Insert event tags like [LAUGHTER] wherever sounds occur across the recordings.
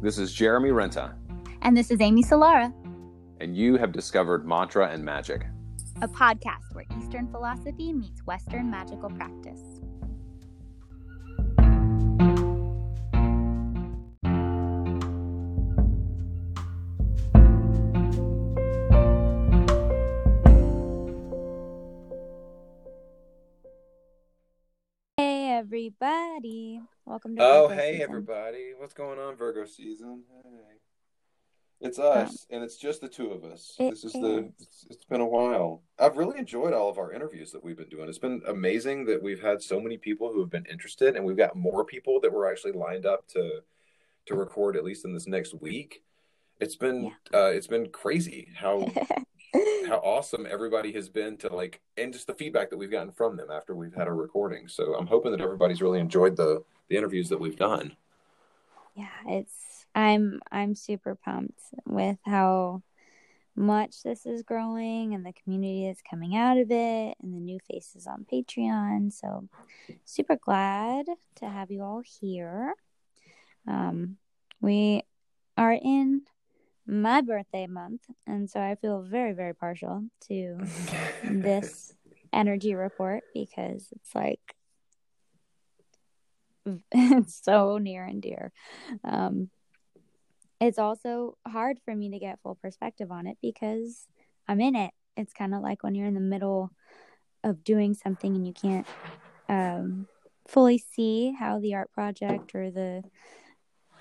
This is Jeremy Renta, And this is Amy Solara, and you have discovered Mantra and Magic. a podcast where Eastern philosophy meets Western magical practice. Everybody. Welcome to Oh, Virgo hey season. everybody. What's going on, Virgo season? Hey. It's us, and it's just the two of us. It this is the is. it's, it's been a while. I've really enjoyed all of our interviews that we've been doing. It's been amazing that we've had so many people who have been interested and we've got more people that were actually lined up to to record at least in this next week. It's been uh it's been crazy how [LAUGHS] how awesome everybody has been to like and just the feedback that we've gotten from them after we've had our recording. So I'm hoping that everybody's really enjoyed the the interviews that we've done. yeah it's i'm i'm super pumped with how much this is growing and the community that's coming out of it and the new faces on patreon so super glad to have you all here um we are in my birthday month and so i feel very very partial to [LAUGHS] this energy report because it's like [LAUGHS] it's so near and dear. Um, it's also hard for me to get full perspective on it because I'm in it. It's kind of like when you're in the middle of doing something and you can't um, fully see how the art project or the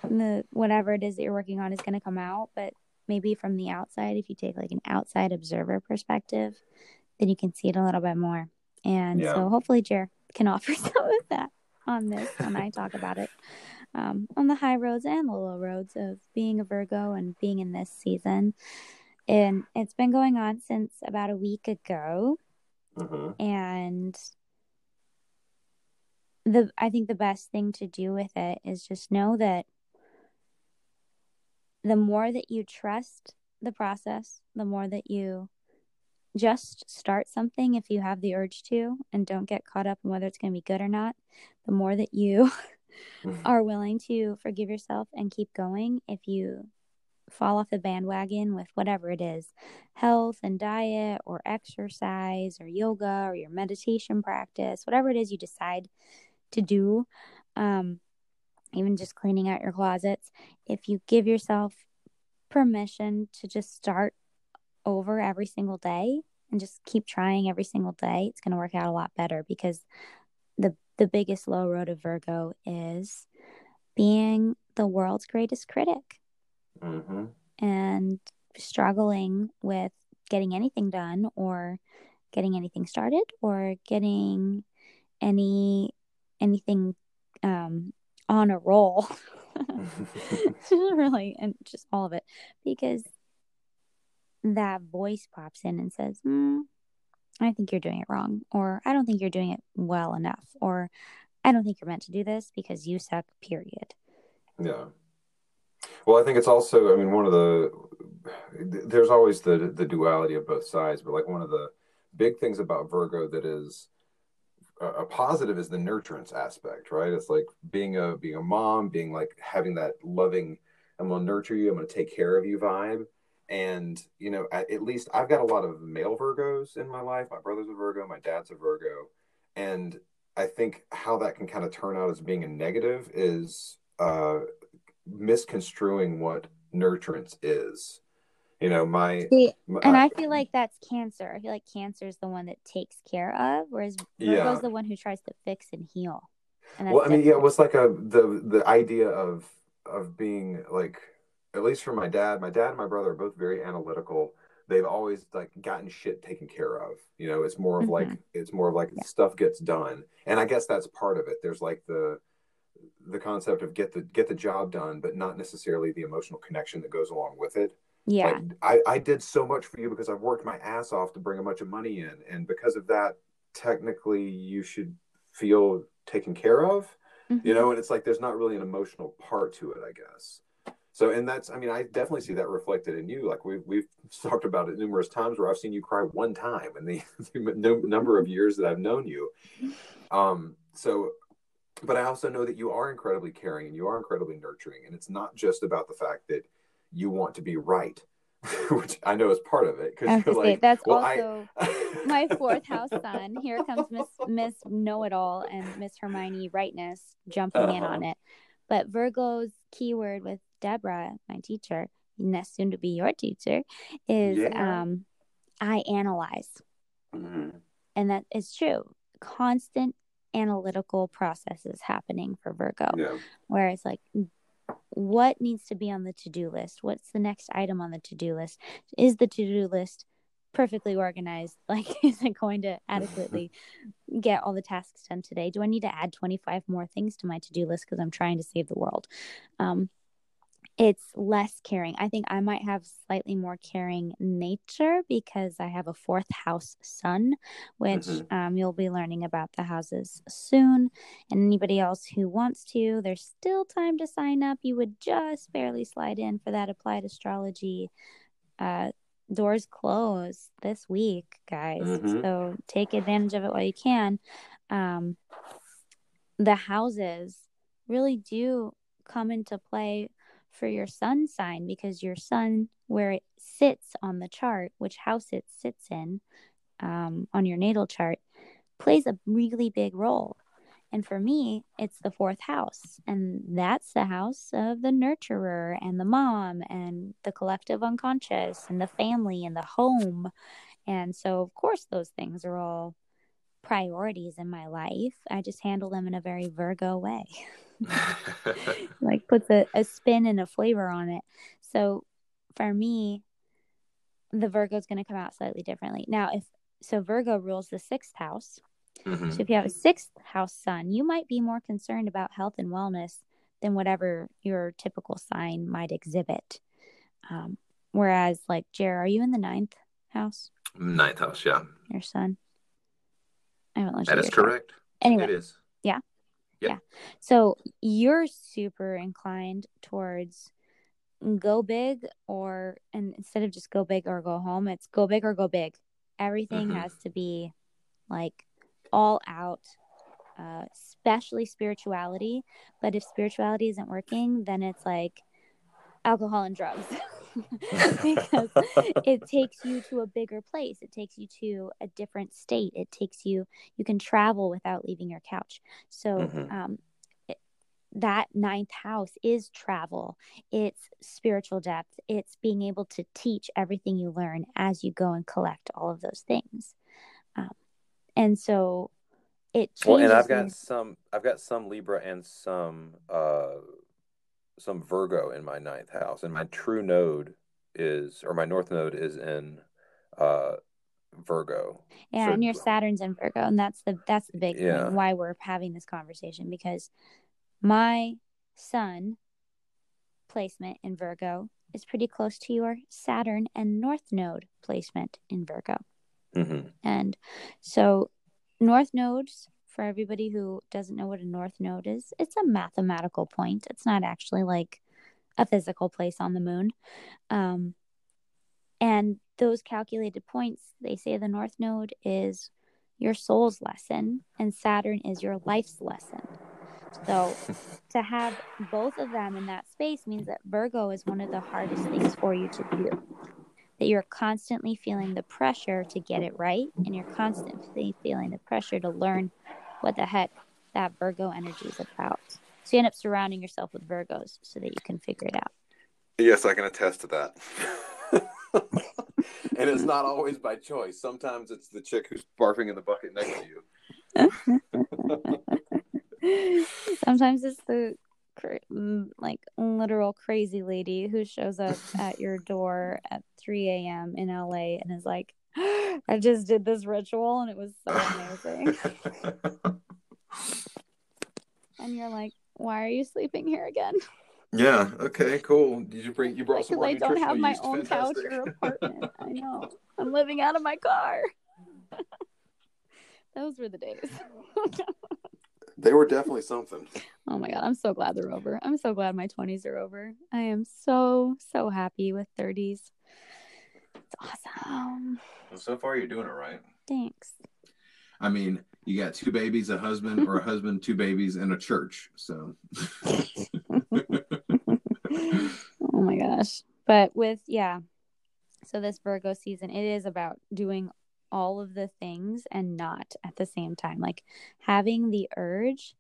the whatever it is that you're working on is going to come out, but maybe from the outside, if you take like an outside observer perspective, then you can see it a little bit more. And Yeah. so hopefully Jer can [LAUGHS] offer some of that on this when I talk about it. Um, on the high roads and the low roads of being a Virgo and being in this season. And it's been going on since about a week ago. Mhm. And the I think the best thing to do with it is just know that the more that you trust the process, the more that you just start something if you have the urge to and don't get caught up in whether it's going to be good or not, the more that you [LAUGHS] are willing to forgive yourself and keep going if you fall off the bandwagon with whatever it is health and diet or exercise or yoga or your meditation practice whatever it is you decide to do um even just cleaning out your closets if you give yourself permission to just start over every single day and just keep trying every single day it's going to work out a lot better because the the biggest low road of virgo is being the world's greatest critic Mhm. and struggling with getting anything done or getting anything started or getting any anything um on a roll [LAUGHS] really and just all of it because that voice pops in and says mm, i think you're doing it wrong or i don't think you're doing it well enough or i don't think you're meant to do this because you suck period Yeah. Well, I think it's also, I mean, one of the, there's always the the duality of both sides, but like one of the big things about Virgo that is a, positive is the nurturance aspect, right? It's like being a being a mom, being like having that loving, I'm gonna nurture you, I'm gonna take care of you vibe. And you know, at, at least I've got a lot of male Virgos in my life. My brother's a Virgo, my dad's a Virgo, and I think how that can kind of turn out as being a negative is uh, misconstruing what nurturance is. You know, my, See, my And I feel like that's cancer. I feel like cancer is the one that takes care of, whereas Virgo's Yeah. the one who tries to fix and heal. And well, I mean, yeah, it was like a the the idea of of being like at least for my dad, my dad and my brother are both very analytical. They've always like gotten shit taken care of. You know, it's more of like it's more of like Mm-hmm. Yeah. stuff gets done, and I guess that's part of it. There's like the the concept of get the get the job done, but not necessarily the emotional connection that goes along with it. Yeah, Like I, I did so much for you because I've worked my ass off to bring a bunch of money in. And because of that, technically you should feel taken care of. Mhm. You know, and it's like there's not really an emotional part to it, I guess. So and that's I mean, I definitely see that reflected in you. Like we've we've [LAUGHS] talked about it numerous times where I've seen you cry one time in the, [LAUGHS] the number of years that I've known you. Um so but I also know that you are incredibly caring and you are incredibly nurturing. And it's not just about the fact that you want to be right, [LAUGHS] which I know is part of it. Because say, like, that's well, also I... [LAUGHS] my fourth house sun. Here comes Miss Miss Know It All and Miss Hermione Rightness jumping in Uh-huh. on it. But Virgo's keyword with Deborah, my teacher, next soon to be your teacher, is Yeah. um, I analyze, Mhm. and that is true. Constant analytical processes happening for Virgo. Yeah. where it's like what needs to be on the to-do list? What's the next item on the to-do list? Is the to-do list perfectly organized? [LAUGHS] Like is it going to adequately get all the tasks done today? Do i need to add 25 more things to my to-do list because i'm trying to save the world? Um it's less caring i think i might have slightly more caring nature because i have a fourth house sun which Mhm. um, you'll be learning about the houses soon and anybody else who wants to, there's still time to sign up. You would just barely slide in for that applied astrology. Uh, doors close this week, guys. Mhm. So take advantage of it while you can. Um, the houses really do come into play for your sun sign because your sun, where it sits on the chart, which house it sits in um, on your natal chart, plays a really big role. And for me, it's the fourth house. And that's the house of the nurturer and the mom and the collective unconscious and the family and the home. And so, of course, those things are all priorities in my life. I just handle them in a very Virgo way, [LAUGHS] like puts a, a spin and a flavor on it. So for me, the Virgo is going to come out slightly differently. Now, if so, Virgo rules the sixth house. Mhm. So if you have a sixth house sun, you might be more concerned about health and wellness than whatever your typical sign might exhibit. Um, whereas, like Jer, are you in the ninth house? Ninth house, yeah. Your sun. I haven't That at is correct. Anyway, It is. so you're super inclined towards go big or and instead of just go big or go home, it's go big or go big. Everything Mhm. has to be like all out, uh, especially spirituality. But if spirituality isn't working, then it's like alcohol and drugs [LAUGHS] [LAUGHS] because [LAUGHS] it takes you to a bigger place. It takes you to a different state. It takes you, you can travel without leaving your couch. So, Mhm. um, it- that ninth house is travel, it's spiritual depth, it's being able to teach everything you learn as you go and collect all of those things. Um, and so it changes. Well, and I've got some. I've got some Libra and some uh, some Virgo in my ninth house, and my true node is, or my north node is in uh, Virgo. Yeah, So- and your Saturn's in Virgo, and that's the that's the big Yeah. thing why we're having this conversation because my sun placement in Virgo is pretty close to your Saturn and North Node placement in Virgo. hmm And so North nodes for everybody who doesn't know what a North node is, it's a mathematical point. It's not actually like a physical place on the moon. Um, and those calculated points, they say the North Node is your soul's lesson and Saturn is your life's lesson. So [LAUGHS] to have both of them in that space means that Virgo is one of the hardest things for you to do. That you're constantly feeling the pressure to get it right and you're constantly feeling the pressure to learn what the heck that Virgo energy is about. So you end up surrounding yourself with Virgos so that you can figure it out. Yes, I can attest to that. [LAUGHS] and it's not always by choice. Sometimes it's the chick who's barfing in the bucket next to you. [LAUGHS] Sometimes it's the mm, like literal crazy lady who shows up at your door at 3 a.m. in LA and is like, [GASPS] I just did this ritual and it was so amazing. [LAUGHS] and you're like, why are you sleeping here again? yeah. Okay. Cool. Did you bring? You brought Because some more I don't have my own couch or apartment. [LAUGHS] I know. I'm living out of my car. [LAUGHS] Those were the days. they were definitely something. Oh my god, I'm so glad they're over. I'm so glad my 20s are over. I am so so happy with 30s. It's awesome. Well, so far, you're doing it right. Thanks. I mean, you got two babies, a husband, or a [LAUGHS] husband, two babies, and a church. So. [LAUGHS] oh my gosh. But with, yeah. So this Virgo season, it is about doing all of the things and not at the same time. Like having the urge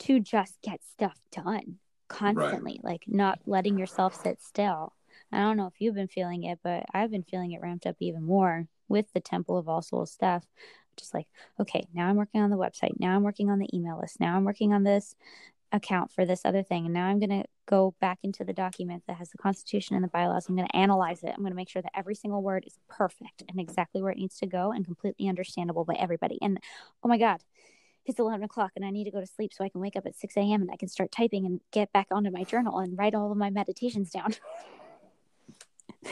to just get stuff done constantly, right. like not letting yourself sit still. I don't know if you've been feeling it, but I've been feeling it ramped up even more with the Temple of All Souls stuff. Just like, okay, now I'm working on the website. Now I'm working on the email list. Now I'm working on this account for this other thing. And now I'm going to go back into the document that has the Constitution and the bylaws. I'm going to analyze it. I'm going to make sure that every single word is perfect and exactly where it needs to go and completely understandable by everybody. And oh my God, it's 11 o'clock and I need to go to sleep so I can wake up at 6 a.m. and I can start typing and get back onto my journal and write all of my meditations down. [LAUGHS]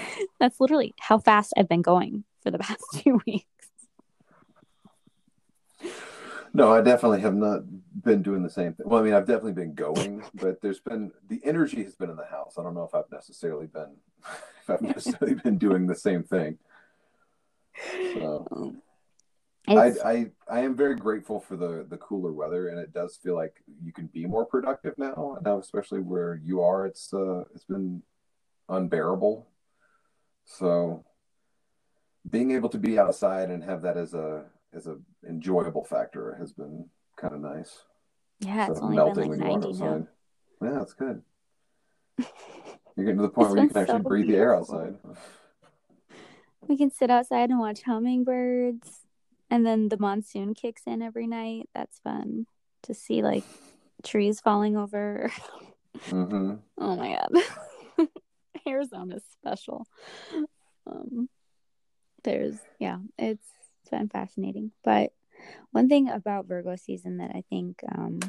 [LAUGHS] That's literally how fast I've been going for the past [LAUGHS] two weeks. No, I definitely have not been doing the same thing. Well, I mean, I've definitely been going, but there's been the energy has been in the house. I don't know if I've necessarily been [LAUGHS] if I've necessarily been doing the same thing. So I, I I am very grateful for the the cooler weather, and it does feel like you can be more productive now. Now, especially where you are, it's uh it's been unbearable. So being able to be outside and have that as a as a enjoyable factor has been kind of nice. Yeah, it's only been like ninety now. Yeah, that's good. [LAUGHS] You're getting to the point where you can actually breathe beautiful. the air outside. We can sit outside and watch hummingbirds, and then the monsoon kicks in every night. That's fun to see, like trees falling over. [LAUGHS] Mm-hmm. Oh my god, [LAUGHS] [LAUGHS] Arizona's special. Um, there's yeah, it's it's been fascinating. But one thing about Virgo season that I think um,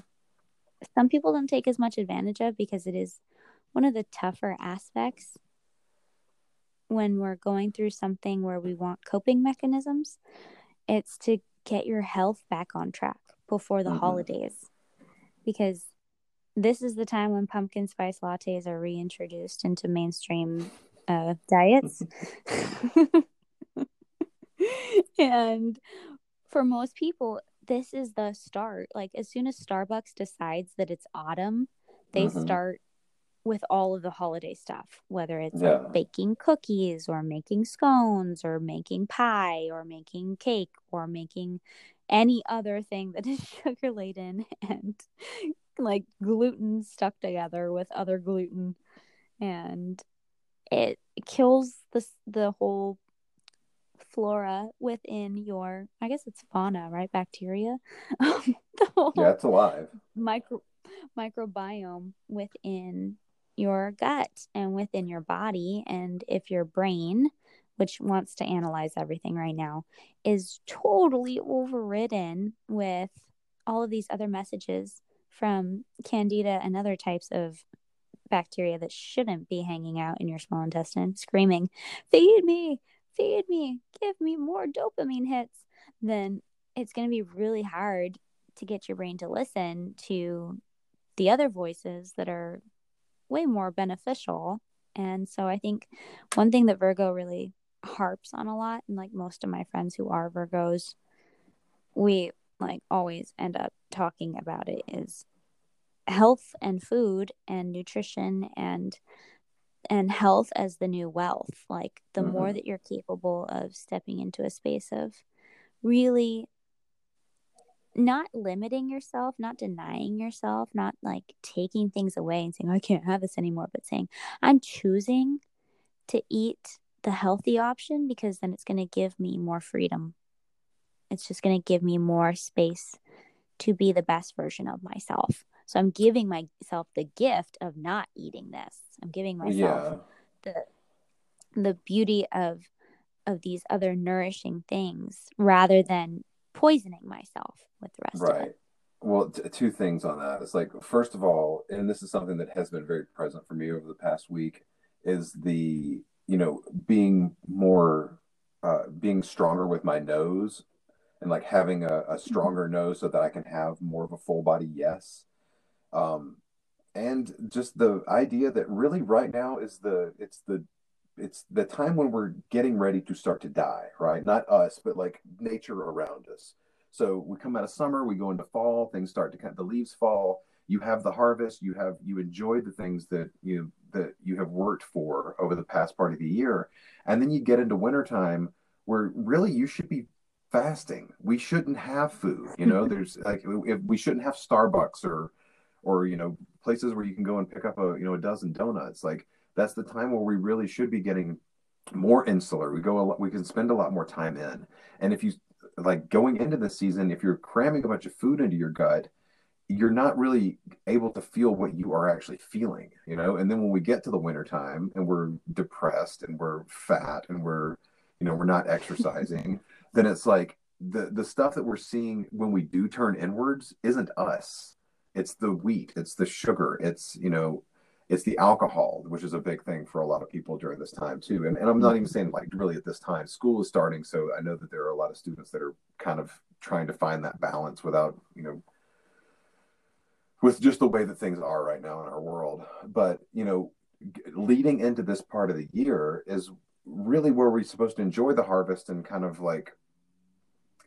some people don't take as much advantage of because it is one of the tougher aspects when we're going through something where we want coping mechanisms. It's to get your health back on track before the mm-hmm. holidays because this is the time when pumpkin spice lattes are reintroduced into mainstream uh, diets. [LAUGHS] and for most people, this is the start. Like as soon as Starbucks decides that it's autumn, they mm-hmm. start with all of the holiday stuff, whether it's yeah. like baking cookies or making scones or making pie or making cake or making any other thing that is [LAUGHS] sugar laden and like gluten stuck together with other gluten and it kills the the whole flora within your i guess it's fauna right? Bacteria? [LAUGHS] Um, yeah it's alive. micro microbiome within your gut and within your body. And if your brain which wants to analyze everything right now is totally overridden with all of these other messages from candida and other types of bacteria that shouldn't be hanging out in your small intestine screaming feed me feed me, give me more dopamine hits, then it's going to be really hard to get your brain to listen to the other voices that are way more beneficial. And so I think one thing that Virgo really harps on a lot, and like most of my friends who are Virgos, we like always end up talking about it is health and food and nutrition and and health as the new wealth. Like the mm-hmm. more that you're capable of stepping into a space of really not limiting yourself, not denying yourself, not like taking things away and saying, I can't have this anymore, but saying, I'm choosing to eat the healthy option because then it's going to give me more freedom. It's just going to give me more space to be the best version of myself. So I'm giving myself the gift of not eating this. I'm giving myself yeah. the the beauty of of these other nourishing things rather than poisoning myself with the rest right. of it. Well, t- two things on that. It's like first of all, and this is something that has been very present for me over the past week is the, you know, being more uh, being stronger with my nose and like having a, a stronger nose so that I can have more of a full body yes um, and just the idea that really right now is the it's the it's the time when we're getting ready to start to die right not us but like nature around us So we come out of summer, we go into fall, things start to kind of, the leaves fall. You have the harvest, you have you enjoy the things that you that you have worked for over the past part of the year. And then you get into wintertime where really you should be fasting. We shouldn't have food. You know, there's [LAUGHS] like if we shouldn't have Starbucks or or you know places where you can go and pick up a you know a dozen donuts. Like that's the time where we really should be getting more insular. We go a lot, we can spend a lot more time in. And if you like going into the season, if you're cramming a bunch of food into your gut, you're not really able to feel what you are actually feeling, you know? And then when we get to the wintertime and we're depressed and we're fat and we're, you know, we're not exercising, then it's like the the stuff that we're seeing when we do turn inwards isn't us. It's the wheat, it's the sugar, it's, you know, it's the alcohol, which is a big thing for a lot of people during this time too. And, and I'm not even saying like really at this time, school is starting. So I know that there are a lot of students that are kind of trying to find that balance without, you know, with just the way that things are right now in our world. But, you know, leading into this part of the year is really where we're supposed to enjoy the harvest and kind of like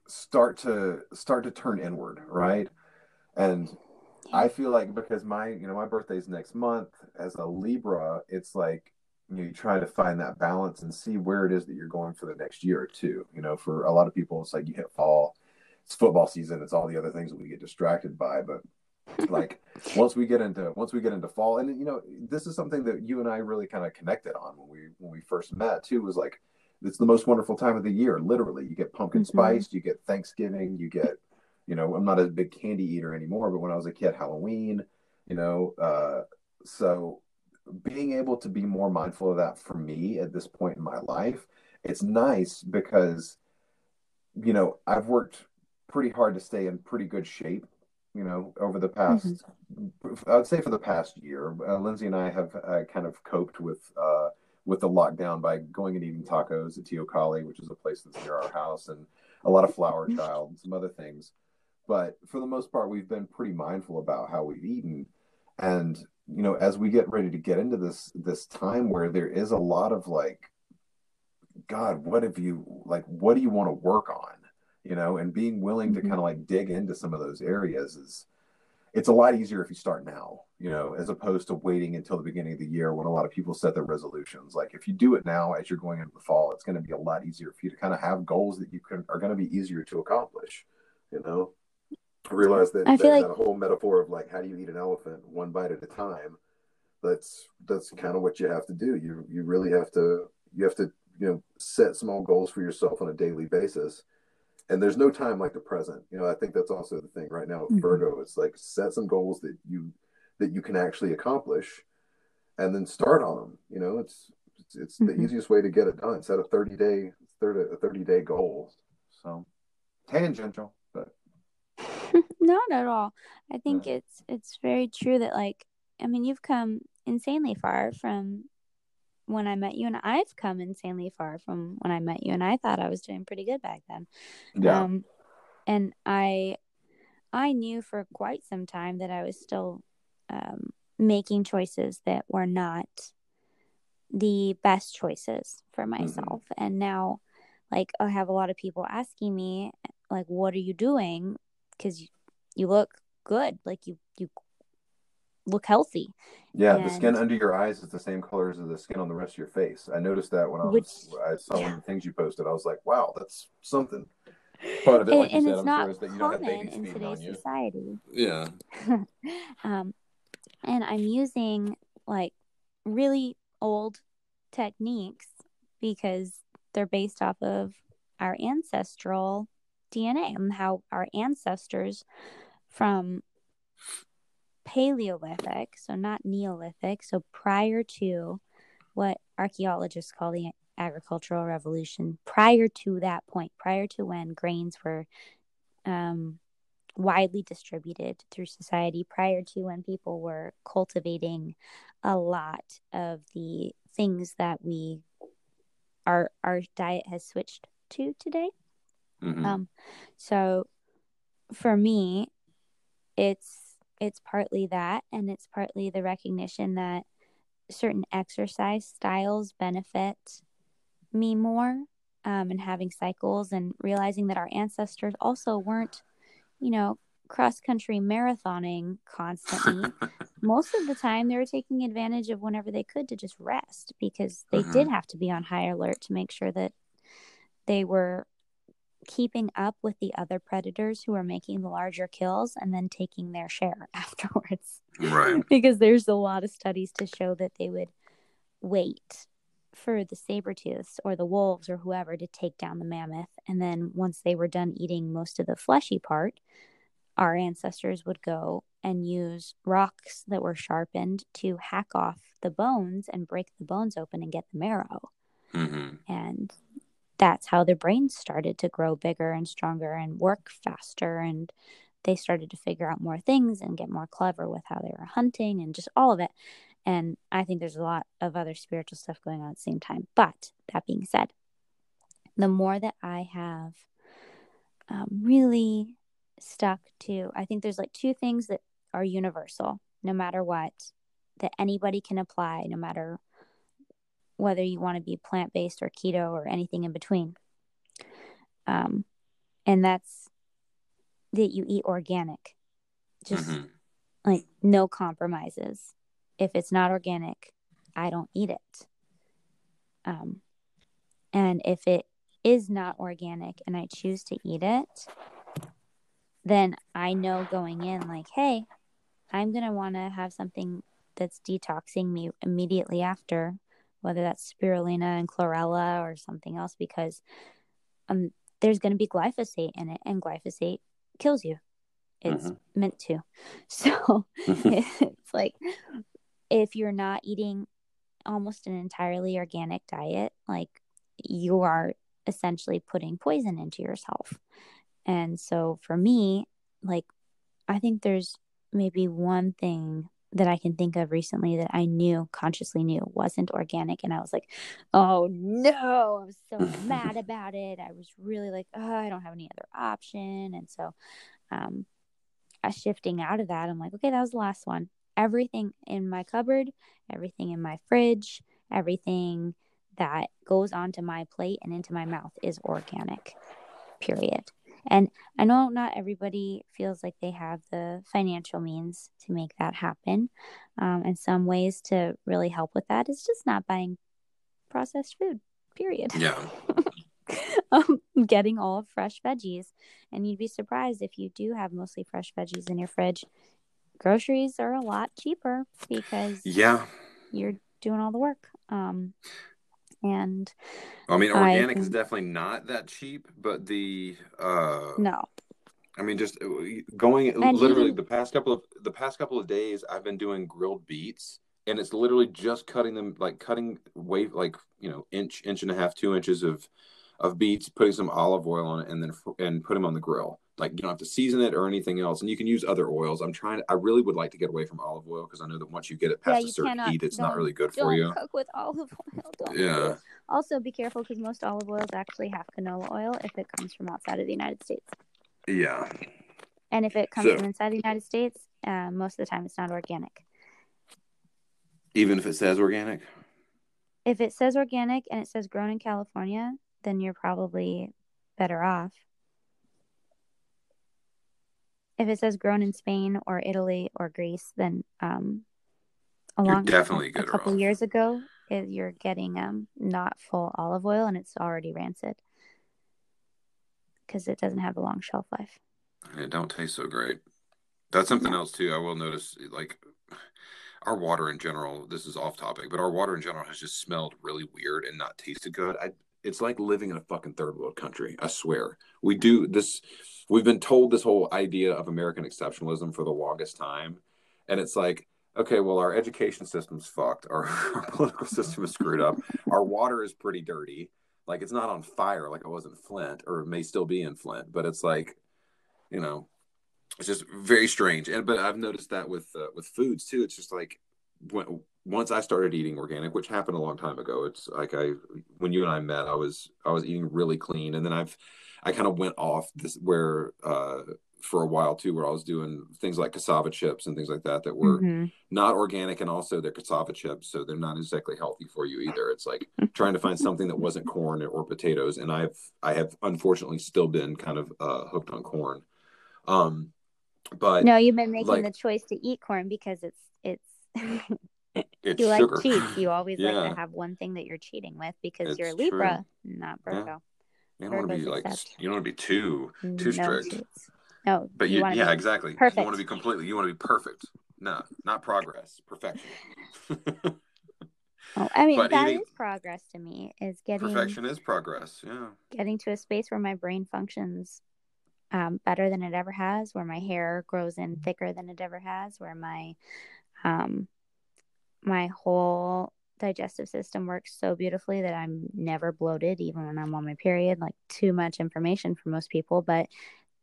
start to start to turn inward, right? And I feel like because my, you know, my birthday's next month as a Libra, it's like you, know, you try to find that balance and see where it is that you're going for the next year or two. You know, for a lot of people, it's like you hit fall, it's football season, it's all the other things that we get distracted by. But [LAUGHS] like once we get into once we get into fall, and you know, this is something that you and I really kind of connected on when we when we first met too. Was like it's the most wonderful time of the year. Literally, you get pumpkin mm-hmm. spice, you get Thanksgiving, you get you know, I'm not a big candy eater anymore, but when I was a kid, Halloween, you know, uh, so being able to be more mindful of that for me at this point in my life, it's nice because, you know, I've worked pretty hard to stay in pretty good shape, you know, over the past, mm-hmm. I'd say for the past year. Uh, Lindsay and I have uh, kind of coped with, uh, with the lockdown by going and eating tacos at Teocalli, which is a place that's near our house, and a lot of Flower mm-hmm. Child and some other things but for the most part we've been pretty mindful about how we've eaten and you know as we get ready to get into this this time where there is a lot of like god what have you like what do you want to work on you know and being willing mm-hmm. to kind of like dig into some of those areas is it's a lot easier if you start now you know as opposed to waiting until the beginning of the year when a lot of people set their resolutions like if you do it now as you're going into the fall it's going to be a lot easier for you to kind of have goals that you can are going to be easier to accomplish you know I realize that, I that, like... that whole metaphor of like how do you eat an elephant one bite at a time. That's that's kind of what you have to do. You you really have to you have to you know set small goals for yourself on a daily basis. And there's no time like the present. You know, I think that's also the thing right now with mm-hmm. Virgo. It's like set some goals that you that you can actually accomplish, and then start on them. You know, it's it's, it's mm-hmm. the easiest way to get it done. Set a 30 day 30, a 30 day goal. So tangential. But [LAUGHS] not at all. I think it's it's very true that like I mean you've come insanely far from when I met you and I've come insanely far from when I met you and I thought I was doing pretty good back then. Yeah. Um and I I knew for quite some time that I was still um making choices that were not the best choices for mm-hmm. myself. Mm-hmm. And now like I have a lot of people asking me like what are you doing because you look good like you you look healthy. Yeah and... the skin under your eyes is the same color as the skin on the rest of your face. I noticed that when i was Which, i saw yeah. one of the things you posted. I was like wow that's something. Part of it like and, you said, it's I'm not sure, is that you don't have babies in today's society. Yeah. [LAUGHS] Um and i'm using like really old techniques because they're based off of our ancestral DNA and how our ancestors from Paleolithic, so not Neolithic, so prior to what archaeologists call the agricultural revolution, prior to that point, prior to when grains were um, widely distributed through society, prior to when people were cultivating a lot of the things that we our our diet has switched to today. Mm-hmm. Um, so for me, it's it's partly that, and it's partly the recognition that certain exercise styles benefit me more um, and having cycles and realizing that our ancestors also weren't, you know, cross country marathoning constantly. [LAUGHS] Most of the time, they were taking advantage of whenever they could to just rest because they Mhm. did have to be on high alert to make sure that they were keeping up with the other predators who were making the larger kills and then taking their share [LAUGHS] afterwards. Right. [LAUGHS] because there's a lot of studies to show that they would wait for the saber tooths or the wolves or whoever to take down the mammoth. And then once they were done eating most of the fleshy part our ancestors would go and use rocks that were sharpened to hack off the bones and break the bones open and get the marrow. Hmm and that's how their brains started to grow bigger and stronger and work faster and they started to figure out more things and get more clever with how they were hunting and just all of it. And i think there's a lot of other spiritual stuff going on at the same time. But that being said the more that i have um, really stuck to i think there's like two things that are universal no matter what that anybody can apply no matter whether you want to be plant based or keto or anything in between. Um, and that's that you eat organic, just Mhm. like no compromises. If it's not organic, I don't eat it. Um, and if it is not organic and I choose to eat it, then I know going in, like, hey, I'm going to want to have something that's detoxing me immediately after, whether that's spirulina and chlorella or something else, because um, there's going to be glyphosate in it, and glyphosate kills you. It's Mhm. meant to. [LAUGHS] So [LAUGHS] it's like if you're not eating almost an entirely organic diet, like you are essentially putting poison into yourself. And so for me, like I think there's maybe one thing that I can think of recently that I knew consciously knew wasn't organic and I was like, "Oh no, I was so mad [LAUGHS] about it." I was really like, "Oh, I don't have any other option." And so um shifting out of that, I'm like, "Okay, that was the last one." Everything in my cupboard, everything in my fridge, everything that goes onto my plate and into my mouth is organic. Period. And I know not everybody feels like they have the financial means to make that happen. Um, and some ways to really help with that is just not buying processed food, period. Yeah. [LAUGHS] um, getting all fresh veggies. And you'd be surprised if you do have mostly fresh veggies in your fridge. Groceries are a lot cheaper because Yeah. you're doing all the work. Um, and I mean, I organic is definitely not that cheap, but the uh, no, I mean, just uh, going And literally even- the past couple of the past couple of days, I've been doing grilled beets, and it's literally just cutting them, like cutting wave, like you know, inch, inch and a half, two inches of of beets, putting some olive oil on it, and then and put them on the grill. Like you don't have to season it or anything else, and you can use other oils. I'm trying. I really would like to get away from olive oil because I know that once you get it Yeah, past a certain heat, it's not really good for you. cook with olive [LAUGHS] oil. Don't Yeah. it. Also, be careful because most olive oils actually have canola oil if it comes from outside of the United States. Yeah. And if it comes So- from inside the United States, uh, most of the time it's not organic. Even if it says organic. If it says organic and it says grown in California, then you're probably better off. If it says grown in Spain or Italy or Greece, then um, a You're long definitely a, good couple years ago, it, you're getting um not full olive oil and it's already rancid because it doesn't have a long shelf life. It don't taste so great. That's something else too. I will notice, like our water in general. This is off topic, but our water in general has just smelled really weird and not tasted good. I, it's like living in a fucking third world country. I swear. We do this. We've been told this whole idea of American exceptionalism for the longest time, and it's like, okay, well, our education system's fucked. Our, [LAUGHS] our political system is screwed up. Our water is pretty dirty. Like it's not on fire like it was in Flint, or it may still be in Flint, but it's like you know it's just very strange and but i've noticed that with uh, with foods too it's just like when, once i started eating organic which happened a long time ago it's like i when you and i met i was i was eating really clean and then i've i kind of went off this where uh for a while too, where I was doing things like cassava chips and things like that that were Mhm. not organic, and also they're cassava chips, so they're not exactly healthy for you either. It's like [LAUGHS] trying to find something that wasn't corn or potatoes, and I've I have unfortunately still been kind of uh, hooked on corn. Um, but No, you've been making like- the choice to eat corn because it's it's [LAUGHS] it's you sugar. like cheats. [LAUGHS] You always like to have one thing that you're cheating with because It's you're true. Libra, not Yeah. Virgo. You don't want to be like accept. you don't want to be too too no strict. cheats. No, But you, wanna yeah, exactly. You want to be completely. You want to be perfect. No, not progress. Perfection. Oh, I mean, but that is eating- progress to me. Is getting Perfection is progress. Yeah. getting to a space where my brain functions um, better than it ever has, where my hair grows in thicker than it ever has, where my um, my whole digestive system works so beautifully that I'm never bloated, even when I'm on my period. Like too much information for most people, but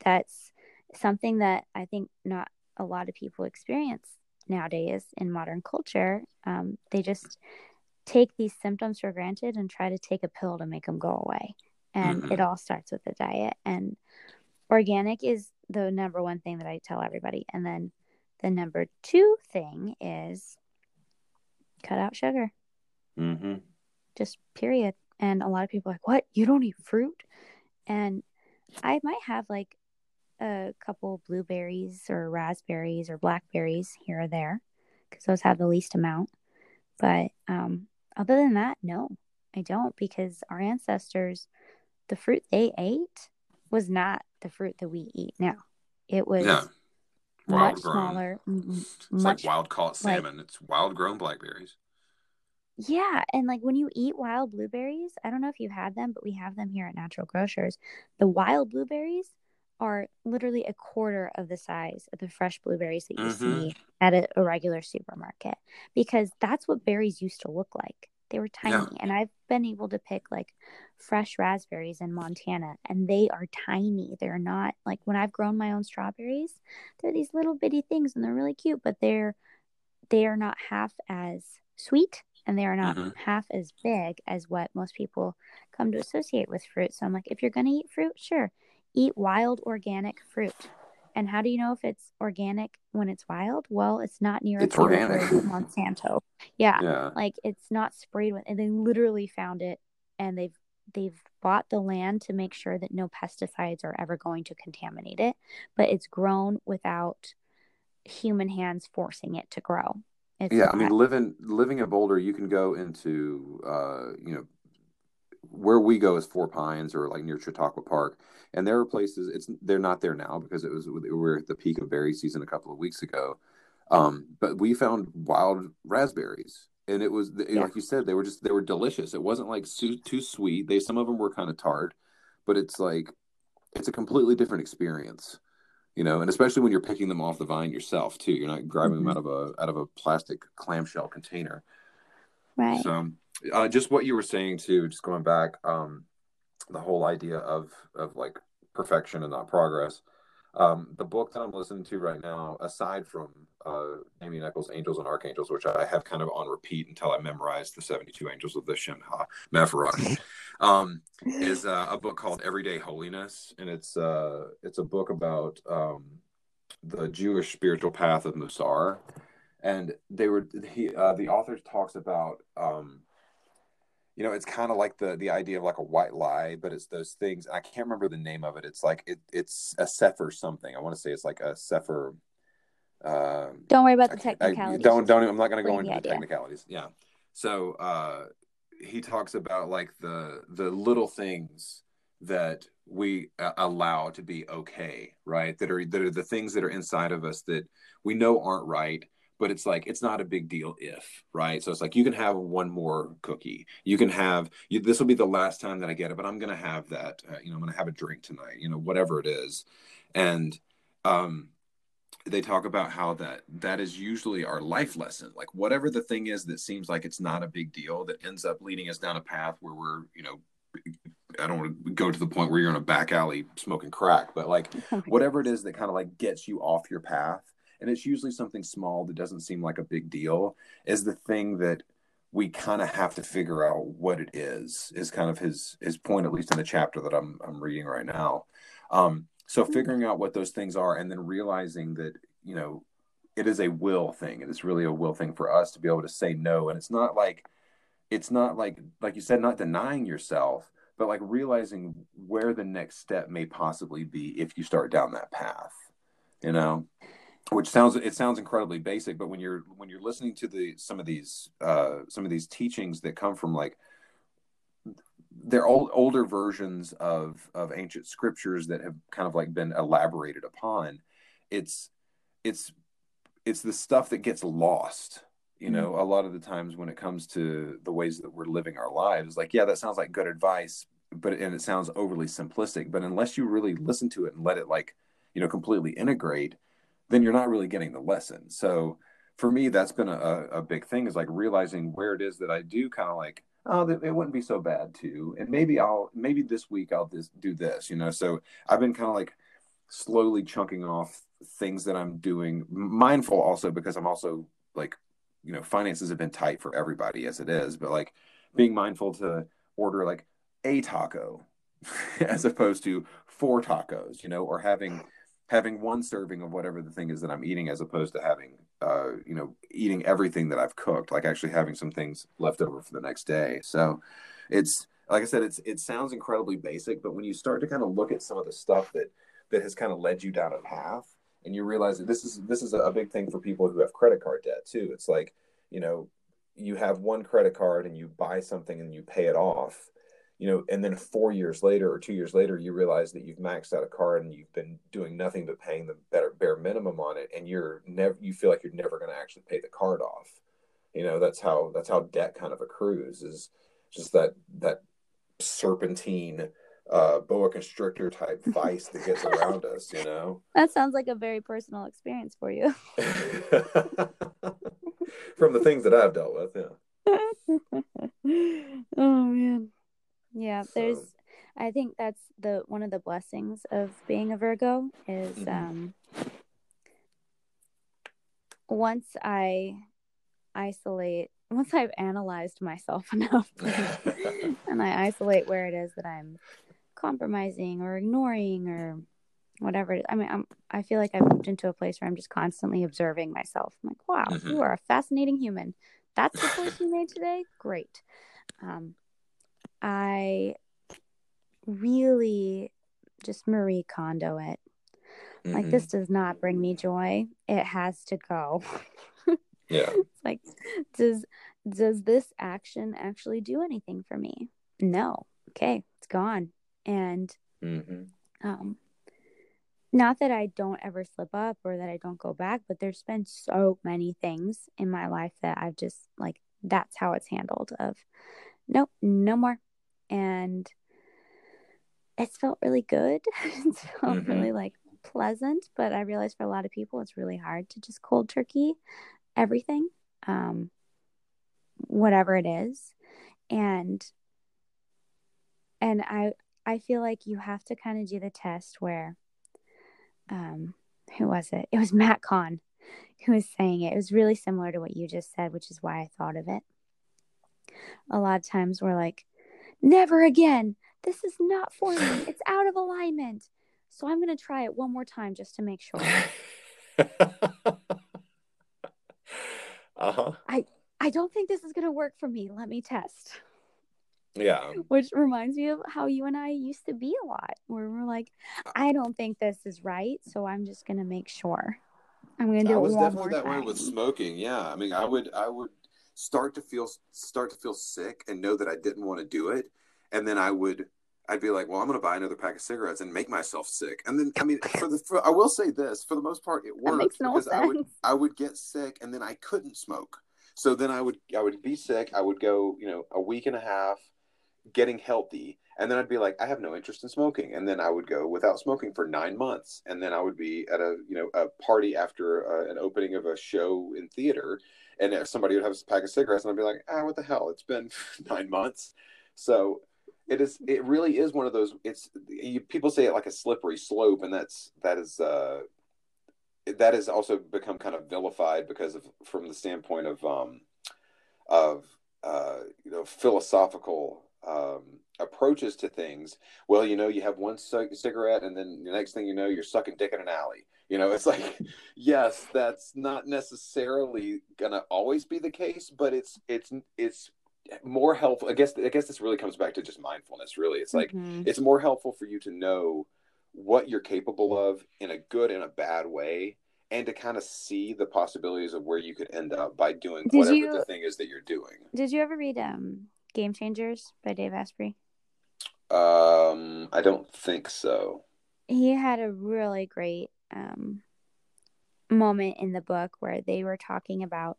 that's something that I think not a lot of people experience nowadays in modern culture. Um, they just take these symptoms for granted and try to take a pill to make them go away. And Mhm. it all starts with the diet. And organic is the number one thing that I tell everybody. And then the number two thing is cut out sugar, Mm-hmm. just period. And a lot of people are like, what? You don't eat fruit? And I might have like a couple blueberries or raspberries or blackberries here or there because those have the least amount. But um, other than that, no, I don't because our ancestors, the fruit they ate was not the fruit that we eat now. It was Yeah. much Wild grown. smaller, m- m- It's much like wild caught like- salmon. it's wild grown blackberries. Yeah, and like when you eat wild blueberries, I don't know if you had them, but we have them here at Natural Grocers. The wild blueberries are literally a quarter of the size of the fresh blueberries that you Mhm. see at a, a regular supermarket because that's what berries used to look like. They were tiny, Yeah. and I've been able to pick like fresh raspberries in Montana, and they are tiny. They're not like when I've grown my own strawberries, they're these little bitty things, and they're really cute, but they're they are not half as sweet and they are not Mhm. half as big as what most people come to associate with fruit. So I'm like, if you're going to eat fruit, sure, eat wild organic fruit. And how do you know if it's organic when it's wild? Well, it's not near a It's organic. Monsanto. [LAUGHS] Yeah, Yeah. like it's not sprayed with, and they literally found it, and they've they've bought the land to make sure that no pesticides are ever going to contaminate it, but it's grown without human hands forcing it to grow. It's yeah, I mean, living living in Boulder, you can go into uh, you know where we go is Four Pines or like near Chautauqua Park, and there are places. It's they're not there now because it was we were at the peak of berry season a couple of weeks ago. Um, but we found wild raspberries, and it was Yeah. like you said, they were just they were delicious. It wasn't like su- too sweet. They some of them were kind of tart, but it's like it's a completely different experience you know and especially when you're picking them off the vine yourself too you're not grabbing Mhm. them out of a out of a plastic clamshell container right. so uh, just what you were saying too just going back um the whole idea of of like perfection and not progress. Um the book that i'm listening to right now aside from uh Damien Echols angels and archangels which i have kind of on repeat until i memorized the 72 angels of the Shem HaMephorash, [LAUGHS] um is uh, a book called Everyday Holiness, and it's uh it's a book about um the Jewish spiritual path of Musar, and they were he uh, the author talks about um you know it's kind of like the the idea of like a white lie, but it's those things. I can't remember the name of it. It's like it it's a sefer something. I want to say it's like a sefer. Um, Don't worry about the I I- technicalities. don't don't. I'm not going to go into the the technicalities. Yeah. So uh, he talks about like the the little things that we uh, allow to be okay, right? That are that are the things that are inside of us that we know aren't right, but it's like it's not a big deal if, right? So it's like you can have one more cookie. You can have you, this will be the last time that I get it, but I'm going to have that. Uh, you know, I'm going to have a drink tonight. You know, whatever it is, and um they talk about how that that is usually our life lesson like whatever the thing is that seems like it's not a big deal that ends up leading us down a path where we're you know i don't want to go to the point where you're in a back alley smoking crack but like [LAUGHS] whatever it is that kind of like gets you off your path and it's usually something small that doesn't seem like a big deal is the thing that we kind of have to figure out what it is is kind of his his point at least in the chapter that i'm i'm reading right now um So figuring out what those things are and then realizing that, you know, it is a will thing. It is really a will thing for us to be able to say no. And it's not like it's not like like you said, not denying yourself, but like realizing where the next step may possibly be if you start down that path. You know? Which sounds it sounds incredibly basic, but when you're when you're listening to the some of these uh some of these teachings that come from like they're old, older versions of of ancient scriptures that have kind of like been elaborated upon it's it's it's the stuff that gets lost you know mm-hmm. a lot of the times when it comes to the ways that we're living our lives like yeah that sounds like good advice but and it sounds overly simplistic but unless you really listen to it and let it like you know completely integrate then you're not really getting the lesson so for me that's been a, a big thing is like realizing where it is that i do kind of like oh, it wouldn't be so bad too. And maybe I'll, maybe this week I'll just do this, you know? So I've been kind of like slowly chunking off things that I'm doing, mindful also because I'm also like, you know, finances have been tight for everybody as it is, but like being mindful to order like a taco [LAUGHS] as opposed to four tacos, you know, or having having one serving of whatever the thing is that I'm eating as opposed to having uh, you know, eating everything that I've cooked, like actually having some things left over for the next day. So it's like I said, it's it sounds incredibly basic, but when you start to kind of look at some of the stuff that that has kind of led you down a path, and you realize that this is this is a big thing for people who have credit card debt too. It's like, you know, you have one credit card and you buy something and you pay it off you know, and then four years later or two years later, you realize that you've maxed out a card and you've been doing nothing but paying the better bare minimum on it, and you're never you feel like you're never going to actually pay the card off. You know, that's how that's how debt kind of accrues is just that that serpentine uh, boa constrictor type [LAUGHS] vice that gets around us, you know. That sounds like a very personal experience for you. [LAUGHS] From the things that I've dealt with, yeah. [LAUGHS] oh man. Yeah, so. there's I think that's the one of the blessings of being a Virgo is mm-hmm. um once I isolate [LAUGHS] once I've analyzed myself [LAUGHS] enough [LAUGHS] and I isolate where it is that I'm compromising or ignoring or whatever. It is. I mean, I'm, I feel like I've moved into a place where I'm just constantly observing myself. I'm like, wow, mm-hmm. you are a fascinating human. That's the choice you made today. Great. Um, I really just Marie Kondo it. Mm-hmm. Like this does not bring me joy. It has to go. [LAUGHS] yeah. like does does this action actually do anything for me? No. Okay, it's gone. And mm-hmm. um not that I don't ever slip up or that I don't go back, but there's been so many things in my life that I've just like that's how it's handled of nope, no more and it's felt really good. [LAUGHS] it felt mm-hmm. really like pleasant, but I realized for a lot of people it's really hard to just cold turkey everything, um, whatever it is, and and I I feel like you have to kind of do the test where, um, who was it? It was Matt Kahn who was saying it. It was really similar to what you just said, which is why I thought of it. A lot of times we're like, Never again. This is not for me. It's out of alignment. So I'm going to try it one more time just to make sure. [LAUGHS] uh-huh. I I don't think this is going to work for me. Let me test. Yeah. Which reminds me of how you and I used to be a lot, where we're like, I don't think this is right, so I'm just going to make sure. I'm going to do I was definitely that time. way with smoking. Yeah, I mean, I would I would start to feel start to feel sick and know that I didn't want to do it, and then I would I'd be like, well, I'm going to buy another pack of cigarettes and make myself sick. And then, I mean, for the, for, I will say this, for the most part, it worked no because sense. I would, I would get sick and then I couldn't smoke. So then I would, I would be sick. I would go, you know, a week and a half getting healthy. And then I'd be like, I have no interest in smoking. And then I would go without smoking for nine months. And then I would be at a, you know, a party after uh, an opening of a show in theater and if somebody would have a pack of cigarettes, and I'd be like, ah, what the hell? It's been [LAUGHS] nine months. So it is. It really is one of those. It's you, people say it like a slippery slope, and that's that is uh, that has also become kind of vilified because of from the standpoint of um, of uh, you know philosophical um, approaches to things. Well, you know, you have one c- cigarette, and then the next thing you know, you're sucking dick in an alley. You know, it's like, [LAUGHS] yes, that's not necessarily gonna always be the case, but it's it's it's more helpful. I guess I guess this really comes back to just mindfulness. Really, it's like Mhm. it's more helpful for you to know what you're capable of in a good and a bad way, and to kind of see the possibilities of where you could end up by doing Did whatever you- the thing is that you're doing. Did you ever read um Game Changers by Dave Asprey? Um, I don't think so. He had a really great um moment in the book where they were talking about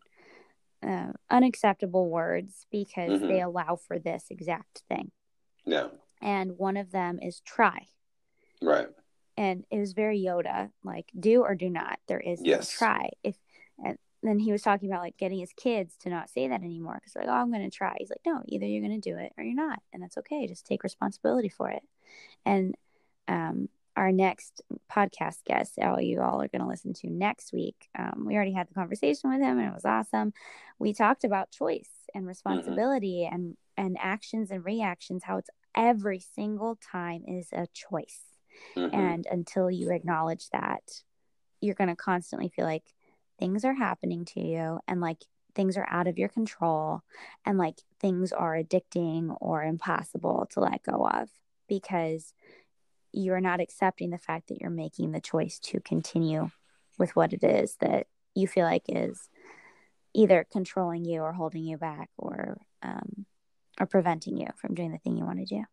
uh, unacceptable words because Mhm. they allow for this exact thing. Yeah, And one of them is try. right. and it was very Yoda, like do or do not. There is no Yes. try. If then he was talking about like getting his kids to not say that anymore because like, oh, I'm going to try. He's like, no, either you're going to do it or you're not, and that's okay. Just take responsibility for it. And um, our next podcast guest, all you all are going to listen to next week. Um, we already had the conversation with him, and it was awesome. We talked about choice and responsibility and and actions and reactions. How it's every single time is a choice. Mhm. And until you acknowledge that, you're going to constantly feel like things are happening to you and like things are out of your control and like things are addicting or impossible to let go of because you're not accepting the fact that you're making the choice to continue with what it is that you feel like is either controlling you or holding you back or um, or preventing you from doing the thing you want to do.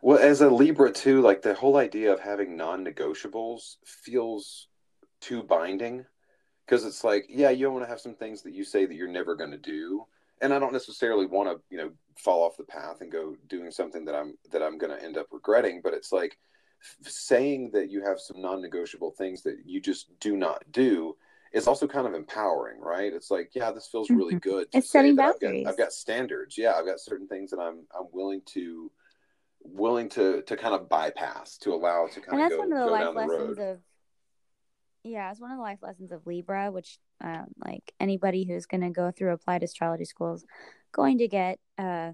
Well, as a Libra too, like the whole idea of having non-negotiables feels too binding because it's like, yeah, you don't want to have some things that you say that you're never going to do, and I don't necessarily want to, you know, fall off the path and go doing something that I'm that I'm going to end up regretting. But it's like f- saying that you have some non-negotiable things that you just do not do is also kind of empowering, right? It's like, yeah, this feels really Mhm. good. It's setting that I've got- boundaries. I've got standards. Yeah, I've got certain things that I'm I'm willing to willing to to kind of bypass to allow to kind and that's of go, one of the life down the lessons road. of yeah it's one of the life lessons of libra which um, like anybody who's going to go through applied astrology schools going to get uh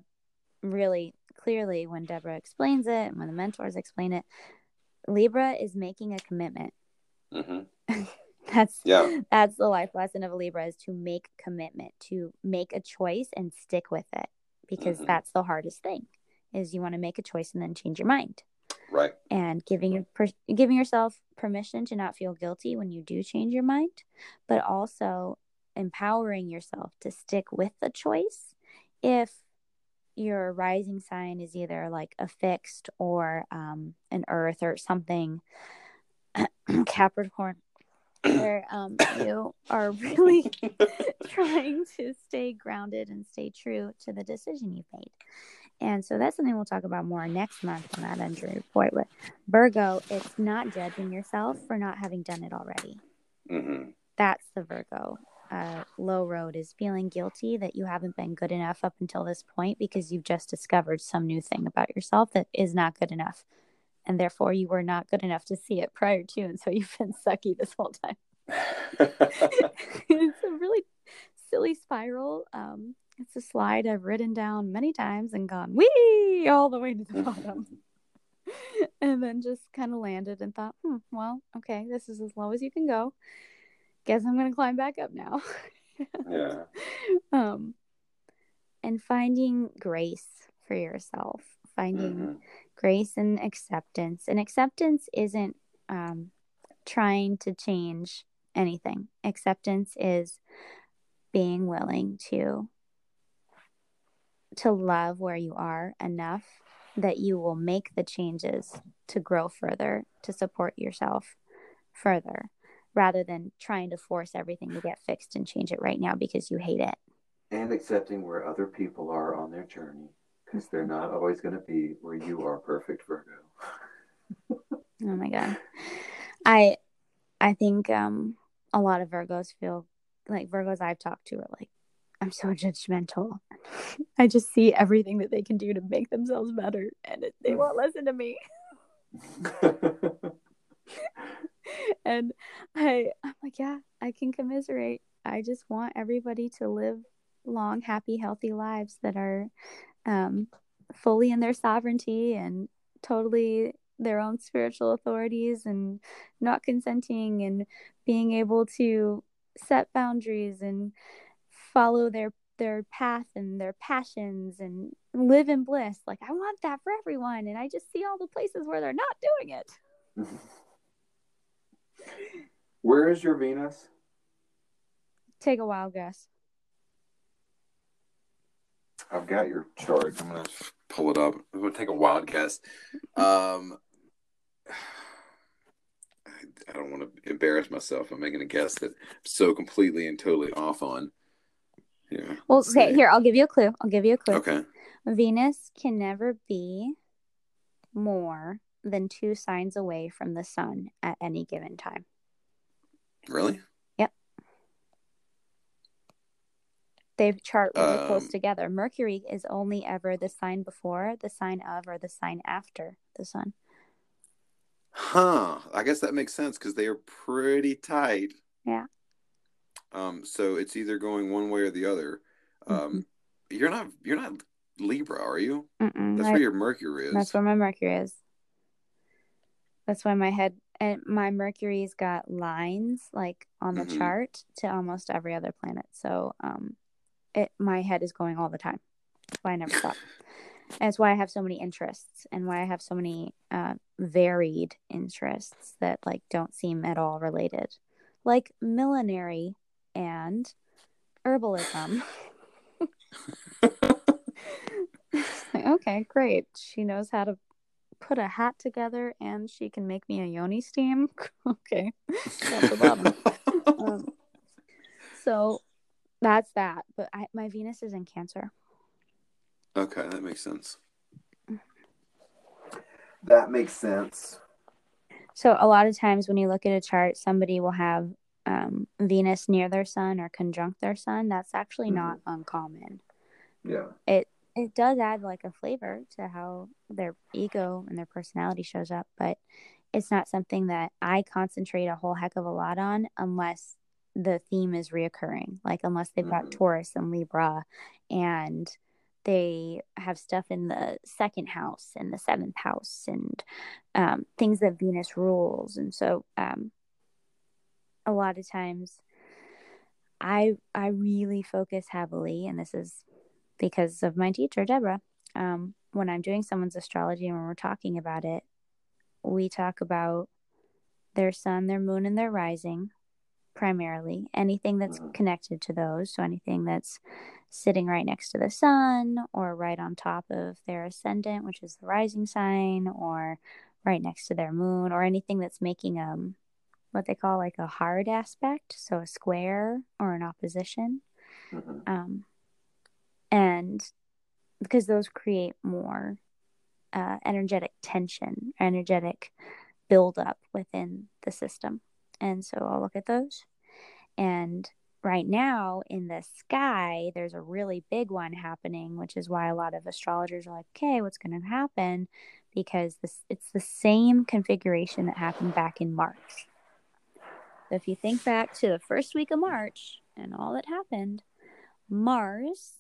really clearly when deborah explains it and when the mentors explain it libra is making a commitment hmm [LAUGHS] that's Yeah. that's the life lesson of a libra is to make commitment to make a choice and stick with it because Mhm. that's the hardest thing is you want to make a choice and then change your mind Right. and giving your per- giving yourself permission to not feel guilty when you do change your mind, but also empowering yourself to stick with the choice if your rising sign is either like a fixed or um, an earth or something [CLEARS THROAT] Capricorn where um, you are really [LAUGHS] [LAUGHS] trying to stay grounded and stay true to the decision you've made. And so that's something we'll talk about more next month on that injury report. But Virgo, it's not judging yourself for not having done it already. hmm That's the Virgo uh, low road is feeling guilty that you haven't been good enough up until this point because you've just discovered some new thing about yourself that is not good enough. And therefore, you were not good enough to see it prior to. And so [LAUGHS] you've been sucky this whole time. [LAUGHS] [LAUGHS] it's a really silly spiral. Um, it's a slide I've ridden down many times and gone wee all the way to the bottom. [LAUGHS] [LAUGHS] and then just kind of landed and thought, hmm, well, okay, this is as low as you can go. Guess I'm going to climb back up now. yeah. [LAUGHS] um, and finding grace for yourself, finding Mhm. grace and acceptance. And acceptance isn't um, trying to change anything. Acceptance is being willing to to love where you are enough that you will make the changes to grow further, to support yourself further, rather than trying to force everything to get fixed and change it right now because you hate it. and accepting where other people are on their journey because they're not always going to be where you are perfect virgo [LAUGHS] Oh my god. I I think um a lot of Virgos feel like Virgos I've talked to are like I'm so judgmental. [LAUGHS] I just see everything that they can do to make themselves better and it, they won't listen to me. [LAUGHS] [LAUGHS] And I I'm like, yeah, I can commiserate. I just want everybody to live long, happy, healthy lives that are um fully in their sovereignty and totally their own spiritual authorities and not consenting and being able to set boundaries and follow their their path and their passions and live in bliss like i want that for everyone and i just see all the places where they're not doing it [LAUGHS] Where is your Venus? take a wild guess I've got your chart. I'm gonna pull it up. I'm gonna take a wild guess. Um, [SIGHS] I, I don't want to embarrass myself. I'm making a guess that I'm so completely and totally off on. Yeah. well okay here i'll give you a clue i'll give you a clue Okay. venus can never be more than two signs away from the sun at any given time Really? Yep. They chart really close Um, together. Mercury is only ever the sign before, the sign of, or the sign after the sun. Huh. I guess that makes sense because they are pretty tight. Yeah. Um. So it's either going one way or the other. Um. Mm-hmm. You're not. You're not Libra, are you? Mm-mm, That's I- where your Mercury is. that's where my Mercury is. That's why my head and my Mercury's got lines like on the Mhm. chart to almost every other planet. So um, it my head is going all the time. That's why I never stop. [LAUGHS] And it's why I have so many interests and why I have so many uh, varied interests that like don't seem at all related, like millinery and herbalism. Like, [LAUGHS] [LAUGHS] okay, great. She knows how to put a hat together and she can make me a yoni steam. [LAUGHS] okay. Top to bottom. Um, so that's that. But I, my Venus is in Cancer. Okay, that makes sense. That makes sense. So a lot of times when you look at a chart, somebody will have um, Venus near their sun or conjunct their sun. That's actually not uncommon. Yeah. It it does add like a flavor to how their ego and their personality shows up, but it's not something that I concentrate a whole heck of a lot on unless the theme is reoccurring. Like unless they've got Mhm. Taurus and Libra and they have stuff in the second house and the seventh house and um, things that Venus rules. And so um, a lot of times I I really focus heavily, and this is because of my teacher, Deborah. Um, when I'm doing someone's astrology and when we're talking about it, we talk about their sun, their moon, and their rising primarily. Anything that's Mhm. connected to those. So anything that's sitting right next to the sun or right on top of their ascendant, which is the rising sign, or right next to their moon, or anything that's making um what they call like a hard aspect, so a square or an opposition Mhm. um, and because those create more uh, energetic tension, energetic buildup within the system. And so I'll look at those. And right now in the sky, there's a really big one happening, which is why a lot of astrologers are like, okay, what's going to happen? Because this it's the same configuration that happened back in March. If you think back to the first week of March and all that happened, Mars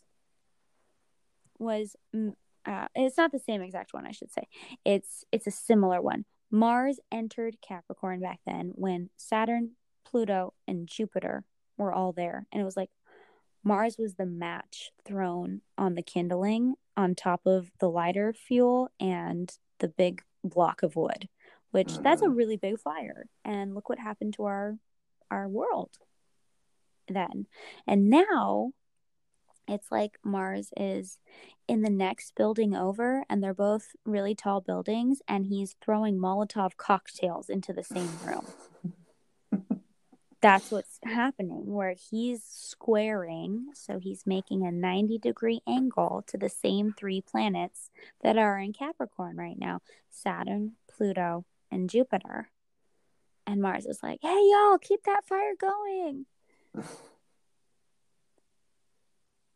was mm, uh, it's not the same exact one I should say. It's it's a similar one. Mars entered Capricorn back then when Saturn, Pluto, and Jupiter were all there, and it was like Mars was the match thrown on the kindling on top of the lighter fuel and the big block of wood, which that's a uh-huh. really big fire. And look what happened to our our world then. And now it's like Mars is in the next building over, and they're both really tall buildings, and he's throwing Molotov cocktails into the same room. [LAUGHS] That's what's happening, where he's squaring, so he's making a 90 degree angle to the same three planets that are in Capricorn right now Saturn, Pluto, and Jupiter. And Mars is like, hey, y'all, keep that fire going. [SIGHS]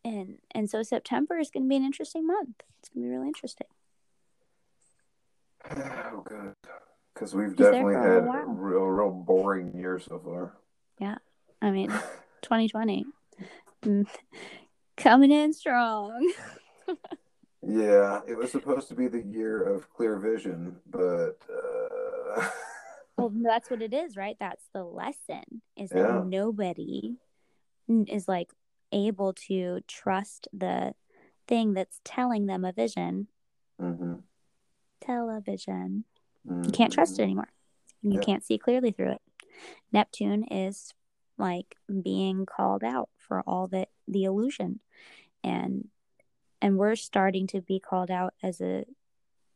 and and so September is going to be an interesting month. It's going to be really interesting. [SIGHS] Oh, good. Because we've definitely had a real, real boring year so far. Yeah. I mean, [LAUGHS] 2020 mm, [LAUGHS] coming in strong. [LAUGHS] Yeah, it was supposed to be the year of clear vision, but uh... [LAUGHS] well, that's what it is, right? That's the lesson is that Yeah. nobody is like able to trust the thing that's telling them a vision. Mhm, Television. You can't trust it anymore. You Yeah. can't see clearly through it. Neptune is like being called out for all that the illusion and and we're starting to be called out as a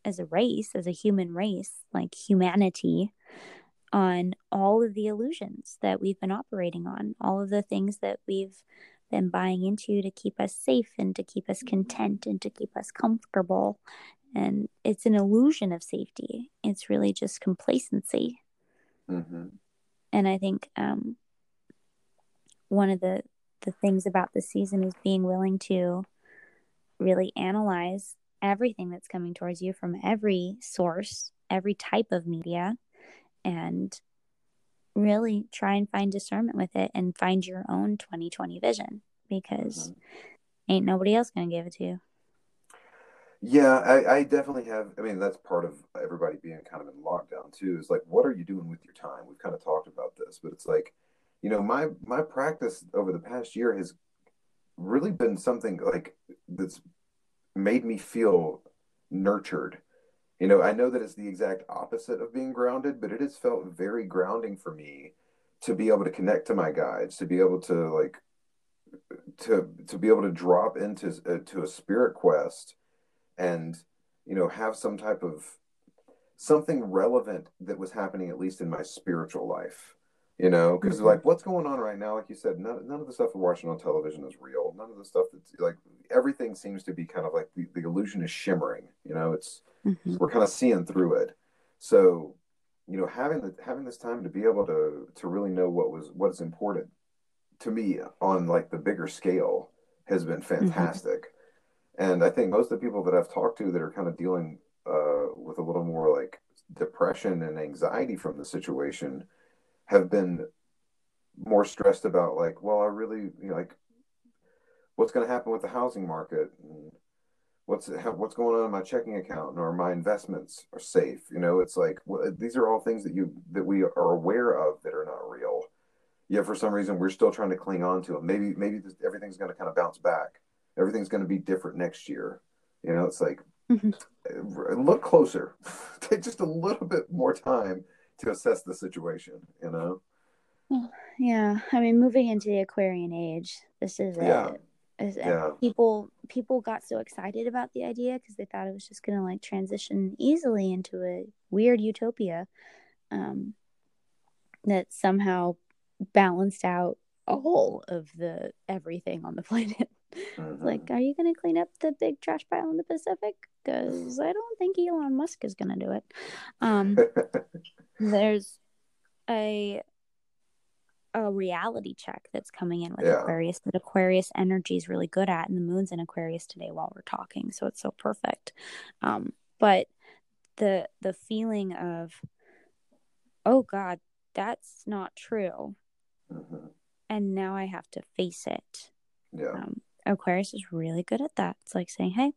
as a race, as a human race, like humanity on all of the illusions that we've been operating on, all of the things that we've been buying into to keep us safe and to keep us content and to keep us comfortable. And it's an illusion of safety. It's really just complacency. Mhm. And I think um, one of the the things about the season is being willing to really analyze everything that's coming towards you from every source, every type of media, and really try and find discernment with it and find your own 2020 vision because Mhm. ain't nobody else going to give it to you. Yeah, I, I definitely have. I mean, that's part of everybody being kind of in lockdown too. Is like, what are you doing with your time? We've kind of talked about this, but it's like, you know, my my practice over the past year has really been something like that's made me feel nurtured. You know, I know that it's the exact opposite of being grounded, but it has felt very grounding for me to be able to connect to my guides, to be able to like to to be able to drop into uh, to a spirit quest and you know have some type of something relevant that was happening at least in my spiritual life you know because Mhm. like what's going on right now like you said none, none of the stuff we're watching on television is real none of the stuff that's like everything seems to be kind of like the, the illusion is shimmering you know it's Mhm. we're kind of seeing through it so you know having the having this time to be able to to really know what was what is important to me on like the bigger scale has been fantastic and i think most of the people that i've talked to that are kind of dealing uh, with a little more like depression and anxiety from the situation have been more stressed about like well i really you know, like what's going to happen with the housing market? And what's how, what's going on in my checking account or my investments are safe? You know it's like well, these are all things that you that we are aware of that are not real. Yet for some reason we're still trying to cling on to them maybe maybe this, everything's going to kind of bounce back. Everything's going to be different next year. You know it's like Mhm. look closer. [LAUGHS] Take just a little bit more time to assess the situation you know Yeah, I mean, moving into the Aquarian age, this is Yeah. it. Yeah. People people got so excited about the idea because they thought it was just going to like transition easily into a weird utopia, um, that somehow balanced out all of the everything on the [LAUGHS] planet. Mhm. Like, are you going to clean up the big trash pile in the Pacific? Because I don't think Elon Musk is going to do it. Um, [LAUGHS] there's a a reality check that's coming in with Yeah. Aquarius that Aquarius energy is really good at, and the moon's in Aquarius today while we're talking, so it's so perfect. Um, but the the feeling of, oh God, that's not true, Mhm. and now I have to face it. yeah Um, Aquarius is really good at that. It's like saying, hey,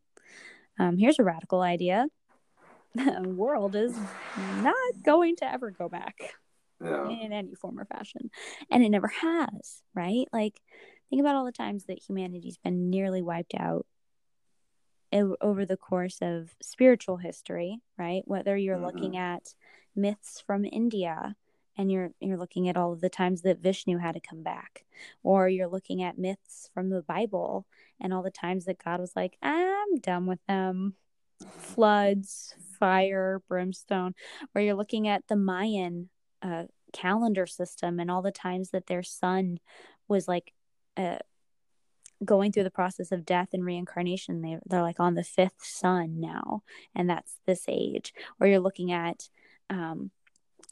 um, here's a radical idea. [LAUGHS] The world is not going to ever go back yeah in any form or fashion. And it never has, right? Like, think about all the times that humanity's been nearly wiped out over the course of spiritual history, right? Whether you're looking at myths from India and you're you're looking at all of the times that Vishnu had to come back, or you're looking at myths from the Bible and all the times that God was like, I'm done with them. Floods, fire, brimstone, or you're looking at the Mayan uh, calendar system and all the times that their sun was like uh, going through the process of death and reincarnation they, they're like on the fifth sun now and that's this age or you're looking at um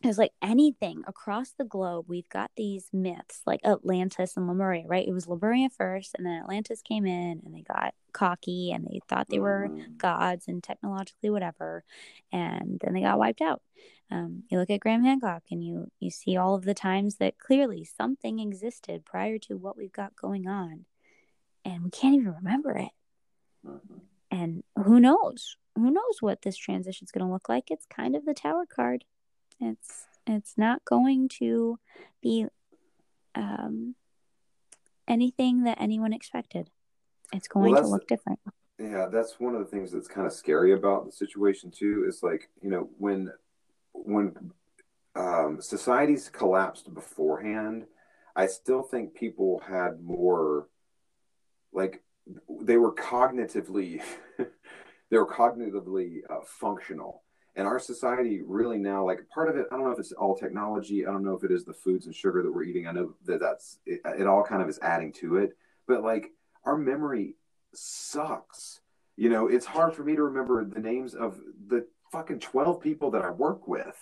it's like anything across the globe we've got these myths like atlantis and lemuria right it was lemuria first and then atlantis came in and they got cocky and they thought they were Mhm. gods and technologically whatever and then they got wiped out um, you look at graham hancock and you you see all of the times that clearly something existed prior to what we've got going on and we can't even remember it Mhm. and who knows? Who knows what this transition is going to look like? It's kind of the tower card. It's it's not going to be um, anything that anyone expected. It's going Well, to look different. Yeah, that's one of the things that's kind of scary about the situation too. Is like you know when when um, societies collapsed beforehand, I still think people had more like they were cognitively [LAUGHS] they were cognitively uh, functional. And our society really now, like part of it, I don't know if it's all technology. I don't know if it is the foods and sugar that we're eating. I know that that's it, it all kind of is adding to it. But like our memory sucks. You know, it's hard for me to remember the names of the fucking 12 people that I work with.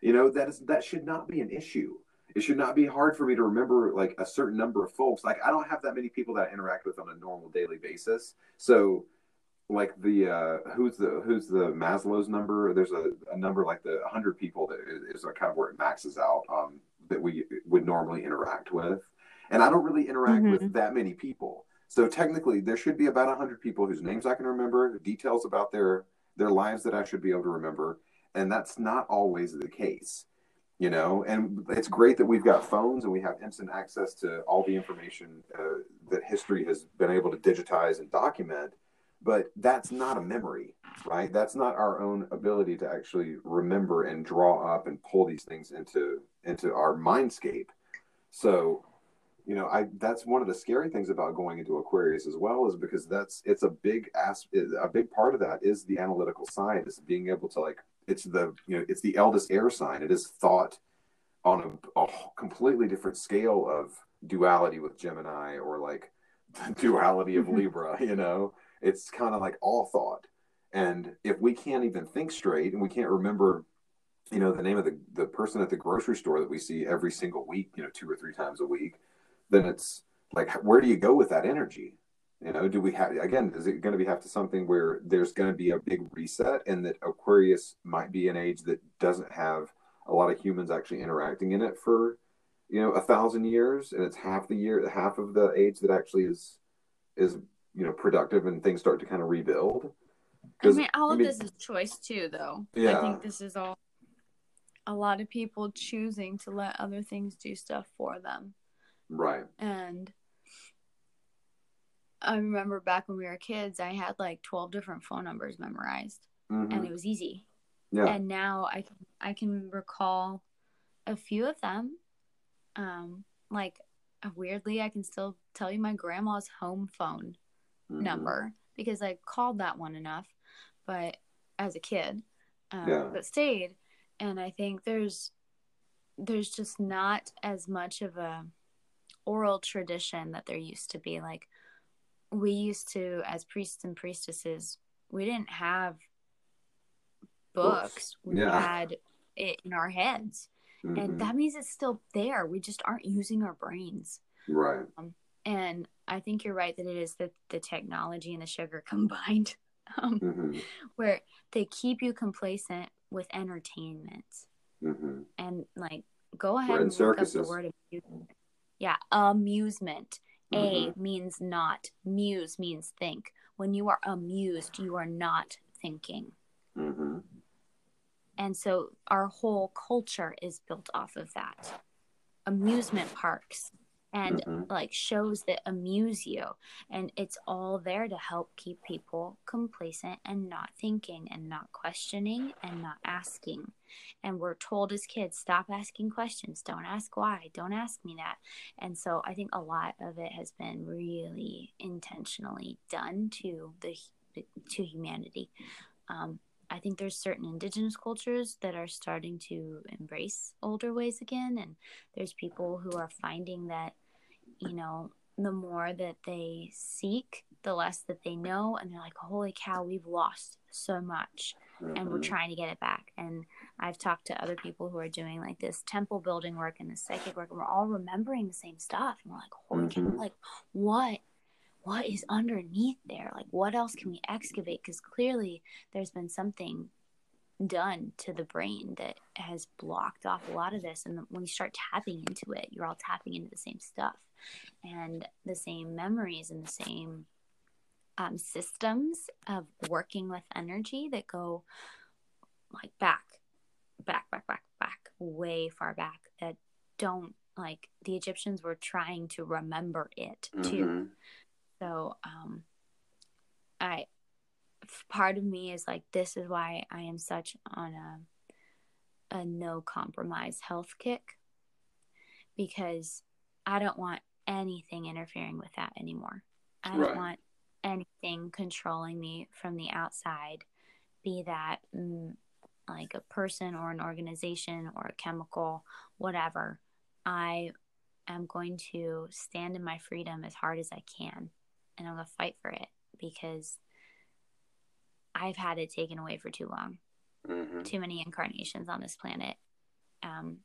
You know, that is that should not be an issue. It should not be hard for me to remember like a certain number of folks. Like I don't have that many people that I interact with on a normal daily basis. So like the uh who's the who's the Maslow's number? There's a, a number like the 100 people that is, is kind of where it maxes out um that we would normally interact with. And I don't really interact Mhm. with that many people. So technically, there should be about hundred people whose names I can remember, details about their their lives that I should be able to remember, and that's not always the case, you know. And it's great that we've got phones and we have instant access to all the information uh, that history has been able to digitize and document, but that's not a memory, right? That's not our own ability to actually remember and draw up and pull these things into into our mindscape. So you know i that's one of the scary things about going into aquarius as well is because that's it's a big ass a big part of that is the analytical side is being able to like it's the you know it's the eldest air sign it is thought on a, a completely different scale of duality with gemini or like the [LAUGHS] duality of Mhm. libra you know it's kind of like all thought. And if we can't even think straight and we can't remember you know the name of the, the person at the grocery store that we see every single week you know two or three times a week then it's like where do you go with that energy? You know do we have again is it going to be have to something where there's going to be a big reset and that aquarius might be an age that doesn't have a lot of humans actually interacting in it for you know a thousand years and it's half the year half of the age that actually is is you know productive and things start to kind of rebuild I mean, all I of mean- this is choice too, though. Yeah. I think this is all a lot of people choosing to let other things do stuff for them. right And I remember back when we were kids, I had like 12 different phone numbers memorized, Mhm. and it was easy. yeah And now I can I can recall a few of them. Um, like weirdly, I can still tell you my grandma's home phone Mhm. number because I called that one enough, but as a kid, um, Yeah. but stayed. And I think there's there's just not as much of a oral tradition that there used to be. Like we used to, as priests and priestesses, we didn't have Books. We Yeah. had it in our heads, Mhm. and that means it's still there. We just aren't using our brains. right And I think you're right that it is the, the technology and the sugar [LAUGHS] combined, um, hmm where they keep you complacent with entertainment. hmm And like, go ahead We're and look up the word amusement. Yeah, amusement. A Mm-hmm. means not, muse means think. When you are amused, you are not thinking. hmm And so our whole culture is built off of that. Amusement parks and Mhm. like shows that amuse you. And it's all there to help keep people complacent and not thinking and not questioning and not asking. And we're told as kids, stop asking questions. Don't ask why. Don't ask me that. And so I think a lot of it has been really intentionally done to the to humanity. Um, I think there's certain indigenous cultures that are starting to embrace older ways again, and there's people who are finding that, you know, the more that they seek, the less that they know, and they're like, "Holy cow, we've lost so much, and we're Mhm. trying to get it back." And I've talked to other people who are doing like this temple building work and this psychic work, and we're all remembering the same stuff, and we're like, "Holy cow, Mhm. like what?" What is underneath there? Like, what else can we excavate? Because clearly, there's been something done to the brain that has blocked off a lot of this and when you start tapping into it you're all tapping into the same stuff and the same memories and the same um, systems of working with energy that go like back, back, back, back, back, way far back that don't like the Egyptians were trying to remember it too. Mhm. So, um, I part of me is like, this is why I am such on a a no compromise health kick because I don't want anything interfering with that anymore. I don't Right. want anything controlling me from the outside, be that mm, like a person or an organization or a chemical, whatever. I am going to stand in my freedom as hard as I can and I'm going to fight for it because I've had it taken away for too long Mhm. too many incarnations on this planet. Um,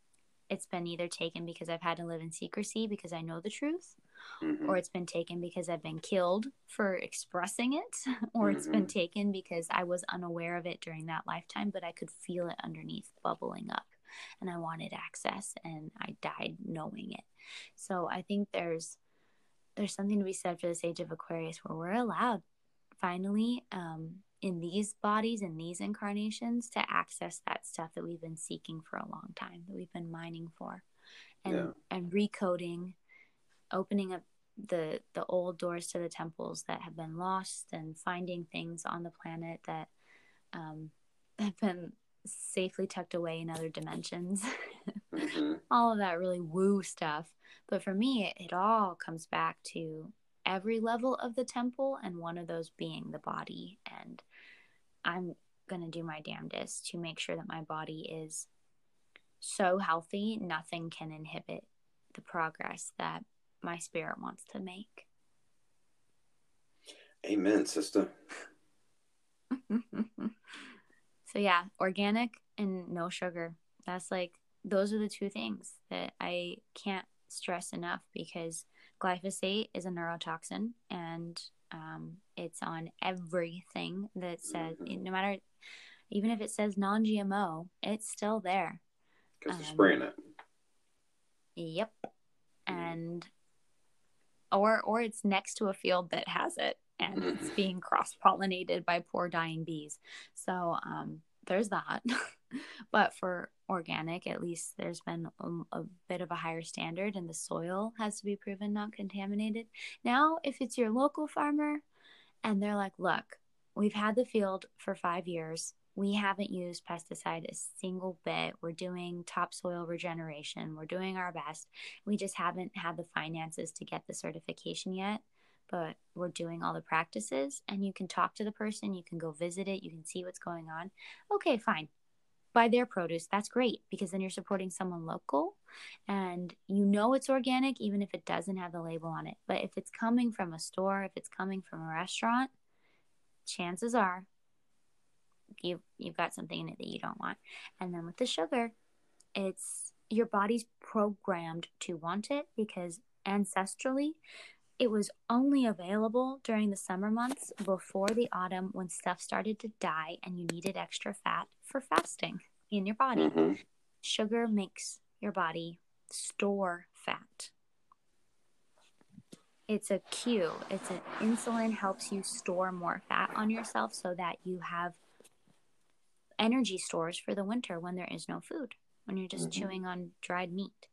it's been either taken because I've had to live in secrecy because I know the truth, Mhm. or it's been taken because I've been killed for expressing it, [LAUGHS] or it's been Mhm. taken because I was unaware of it during that lifetime, but I could feel it underneath bubbling up and I wanted access and I died knowing it. So I think there's there's something to be said for this age of Aquarius where we're allowed finally um, in these bodies in these incarnations to access that stuff that we've been seeking for a long time that we've been mining for and Yeah. and recoding opening up the the old doors to the temples that have been lost and finding things on the planet that um, [LAUGHS] have been safely tucked away in other dimensions Mhm. [LAUGHS] all of that really woo stuff. But for me, it, it all comes back to every level of the temple, and one of those being the body. And I'm going to do my damnedest to make sure that my body is so healthy, nothing can inhibit the progress that my spirit wants to make. Amen, sister. [LAUGHS] so, yeah, organic and no sugar. That's like, those are the two things that I can't stress enough because glyphosate is a neurotoxin and um, it's on everything that says, no matter, even if it says non GMO, it's still there. Because they're Um, spraying it. Yep. And or or it's next to a field that has it and it's Mhm. being cross pollinated by poor dying bees. So um there's that. [LAUGHS] [LAUGHS] but for organic, at least there's been a, a bit of a higher standard and the soil has to be proven not contaminated. Now, if it's your local farmer and they're like, "Look, we've had the field for 5 years. We haven't used pesticide a single bit. We're doing topsoil regeneration. We're doing our best. We just haven't had the finances to get the certification yet, but we're doing all the practices. And you can talk to the person, you can go visit it, you can see what's going on. Okay, fine. Buy their produce. That's great because then you're supporting someone local and you know it's organic even if it doesn't have the label on it. But if it's coming from a store, if it's coming from a restaurant, chances are you you've got something in it that you don't want. And then with the sugar, it's your body's programmed to want it because ancestrally it was only available during the summer months before the autumn when stuff started to die and you needed extra fat for fasting in your body. Mhm. Sugar makes your body store fat. It's a cue. It's an insulin helps you store more fat on yourself so that you have energy stores for the winter when there is no food, when you're just Mhm. chewing on dried meat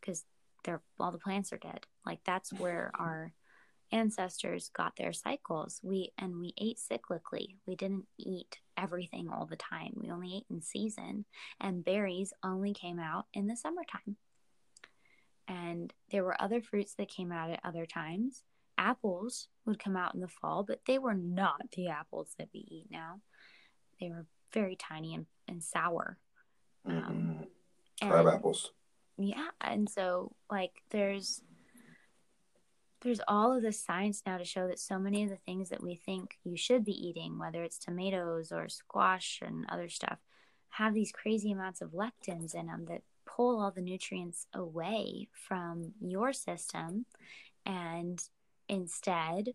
because they're all the plants are dead. Like that's where our ancestors got their cycles. We and we ate cyclically. We didn't eat everything all the time. We only ate in season and berries only came out in the summertime. And there were other fruits that came out at other times. Apples would come out in the fall, but they were not the apples that we eat now. They were very tiny and, and sour. Mhm. And- Crab apples. Yeah and so like there's there's all of the science now to show that so many of the things that we think you should be eating whether it's tomatoes or squash and other stuff have these crazy amounts of lectins in them that pull all the nutrients away from your system and instead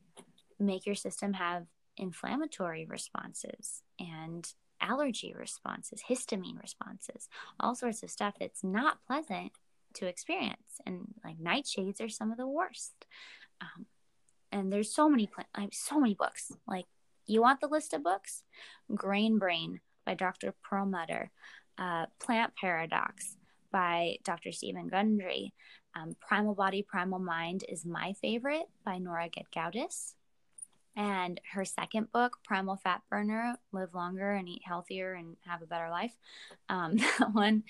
make your system have inflammatory responses and allergy responses histamine responses all sorts of stuff that's not pleasant to experience and like nightshades are some of the worst um, and there's so many plant, I have so many books. Like, you want the list of books? Grain Brain by Dr. Perlmutter, uh, Plant Paradox by Dr. Steven Gundry. Um, Primal Body, Primal Mind is my favorite by Nora Gedgaudas. And her second book, Primal Fat Burner, Live Longer and Eat Healthier and Have a Better Life. Um, [LAUGHS] that one,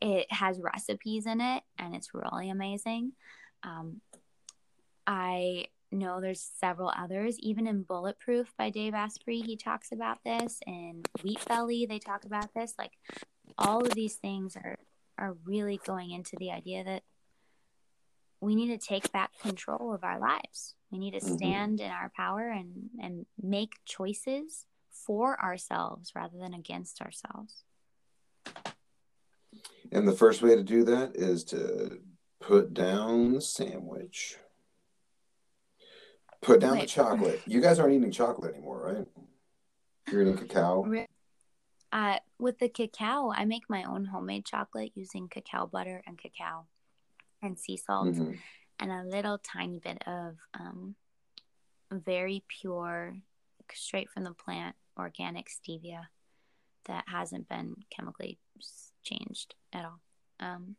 it has recipes in it and it's really amazing. Um, I know there's several others, even in Bulletproof by Dave Asprey, he talks about this. In Wheat Belly, they talk about this. Like all of these things are are really going into the idea that we need to take back control of our lives. We need to stand mm-hmm. in our power and, and make choices for ourselves rather than against ourselves. And the first way to do that is to put down the sandwich. Put down Wait. the chocolate. You guys aren't eating chocolate anymore, right? You're eating cacao. Uh, with the cacao, I make my own homemade chocolate using cacao butter and cacao and sea salt mm-hmm. and a little tiny bit of um, very pure, straight from the plant, organic stevia that hasn't been chemically changed at all. Um,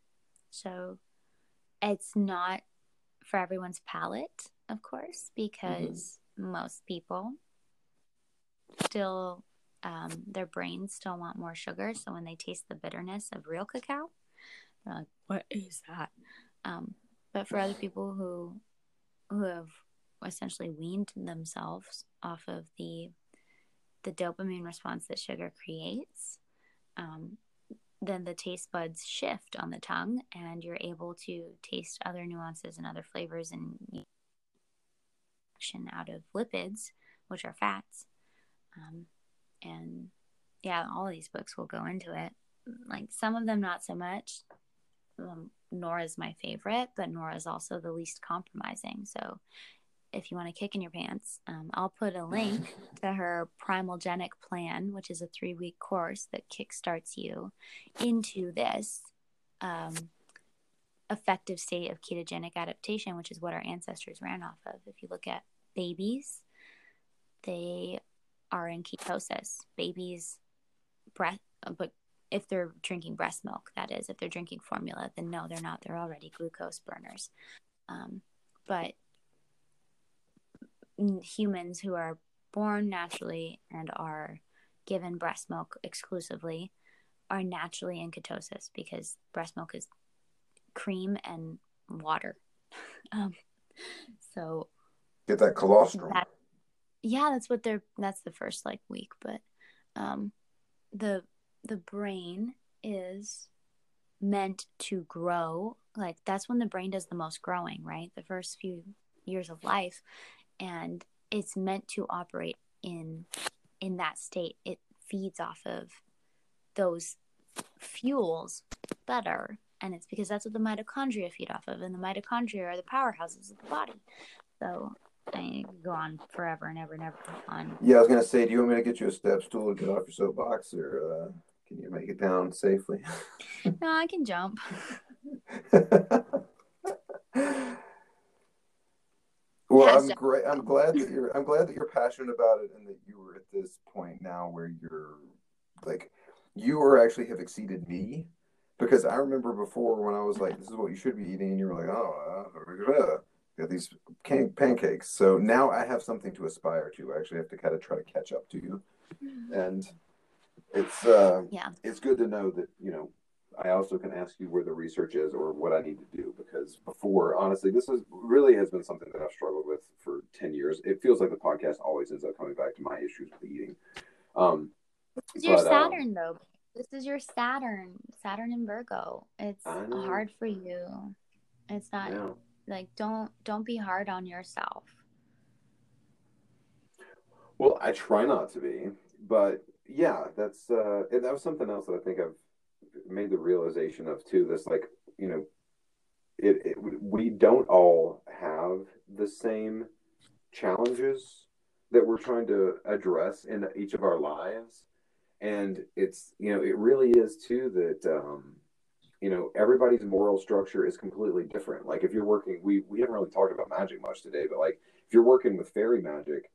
so it's not for everyone's palate, of course, because mm-hmm. most people still um, their brains still want more sugar. So when they taste the bitterness of real cacao, they're like, "What is that?" Um, but for other people who who have essentially weaned themselves off of the the dopamine response that sugar creates, um, then the taste buds shift on the tongue, and you're able to taste other nuances and other flavors and action out of lipids, which are fats. Um, and yeah, all these books will go into it. Like some of them, not so much. Um, Nora's my favorite, but Nora's also the least compromising. So if you want to kick in your pants, um, I'll put a link [LAUGHS] to her Primalgenic Plan, which is a three week course that kickstarts you into this um, effective state of ketogenic adaptation, which is what our ancestors ran off of. If you look at babies, they are in ketosis. Babies, breath, but if they're drinking breast milk, that is, if they're drinking formula, then no, they're not. They're already glucose burners. Um, but humans who are born naturally and are given breast milk exclusively are naturally in ketosis because breast milk is cream and water. [LAUGHS] um, so get that colostrum. That, yeah, that's what they're that's the first like week, but um the the brain is meant to grow. Like that's when the brain does the most growing, right? The first few years of life and it's meant to operate in in that state. It feeds off of those fuels better and it's because that's what the mitochondria feed off of and the mitochondria are the powerhouses of the body so I go on forever and ever and ever on. Yeah, I was gonna say, do you want me to get you a step stool to get off your soapbox, or uh, can you make it down safely? no, I can jump. [LAUGHS] well, I'm great. I'm glad that you're. I'm glad that you're passionate about it, and that you were at this point now where you're like, you are actually have exceeded me, because I remember before when I was like, "This is what you should be eating," and you were like, "Oh." Uh, got these can- pancakes. So now I have something to aspire to. I actually have to kind of try to catch up to you, mm-hmm. and it's uh, yeah, it's good to know that you know I also can ask you where the research is or what I need to do because before, honestly, this is really has been something that I've struggled with for ten years. It feels like the podcast always ends up coming back to my issues with eating. Um, it's your but, Saturn um, though. This is your Saturn, Saturn and Virgo. It's hard for you. It's not. Yeah like don't don't be hard on yourself well i try not to be but yeah that's uh that was something else that i think i've made the realization of too this like you know it, it we don't all have the same challenges that we're trying to address in each of our lives. And it's you know it really is too that um you know everybody's moral structure is completely different. Like if you're working we we haven't really talked about magic much today but like if if you're working with fairy magic,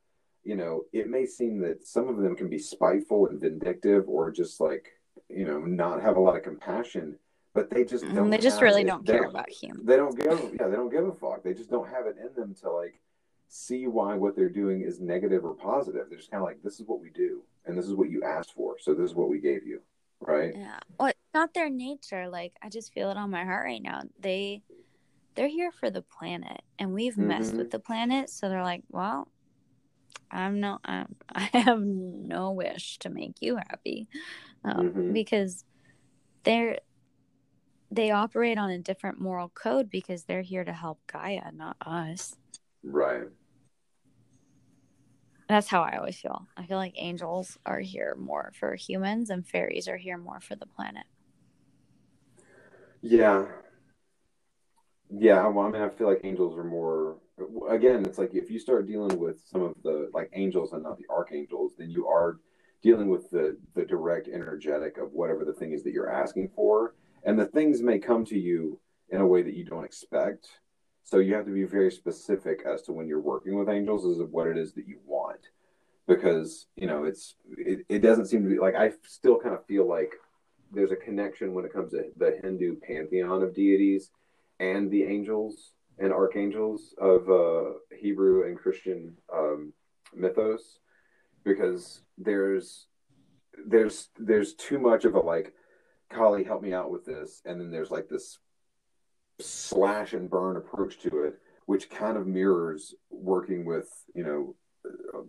you know, it may seem that some of them can be spiteful and vindictive or just like, you know, not have a lot of compassion, but they just don't. they just really it. don't They care about humans. They don't give, yeah, they don't give a fuck. They just don't have it in them to like see why what they're doing is negative or positive. They're just kind of like, this is what we do, and this is what you asked for, so this is what we gave you, right? Yeah. Well, it's not their nature. Like I just feel it on my heart right now. They they're here for the planet and we've messed Mhm. with the planet, so they're like, Well, I'm no I'm, [LAUGHS] I have no wish to make you happy. Um, Mhm. because they're they operate on a different moral code because they're here to help Gaia, not us. Right. That's how I always feel. I feel like angels are here more for humans and fairies are here more for the planet. Yeah. Yeah, well, I mean, I feel like angels are more. Again, it's like if you start dealing with some of the like angels and not the archangels, then you are dealing with the the direct energetic of whatever the thing is that you're asking for, and the things may come to you in a way that you don't expect. So you have to be very specific as to when you're working with angels as of what it is that you want, because you know it's it, it doesn't seem to be like I still kind of feel like there's a connection when it comes to the Hindu pantheon of deities and the angels and archangels of uh, Hebrew and Christian um, mythos, because there's there's there's too much of a like, Kali, help me out with this, and then there's like this slash and burn approach to it, which kind of mirrors working with you know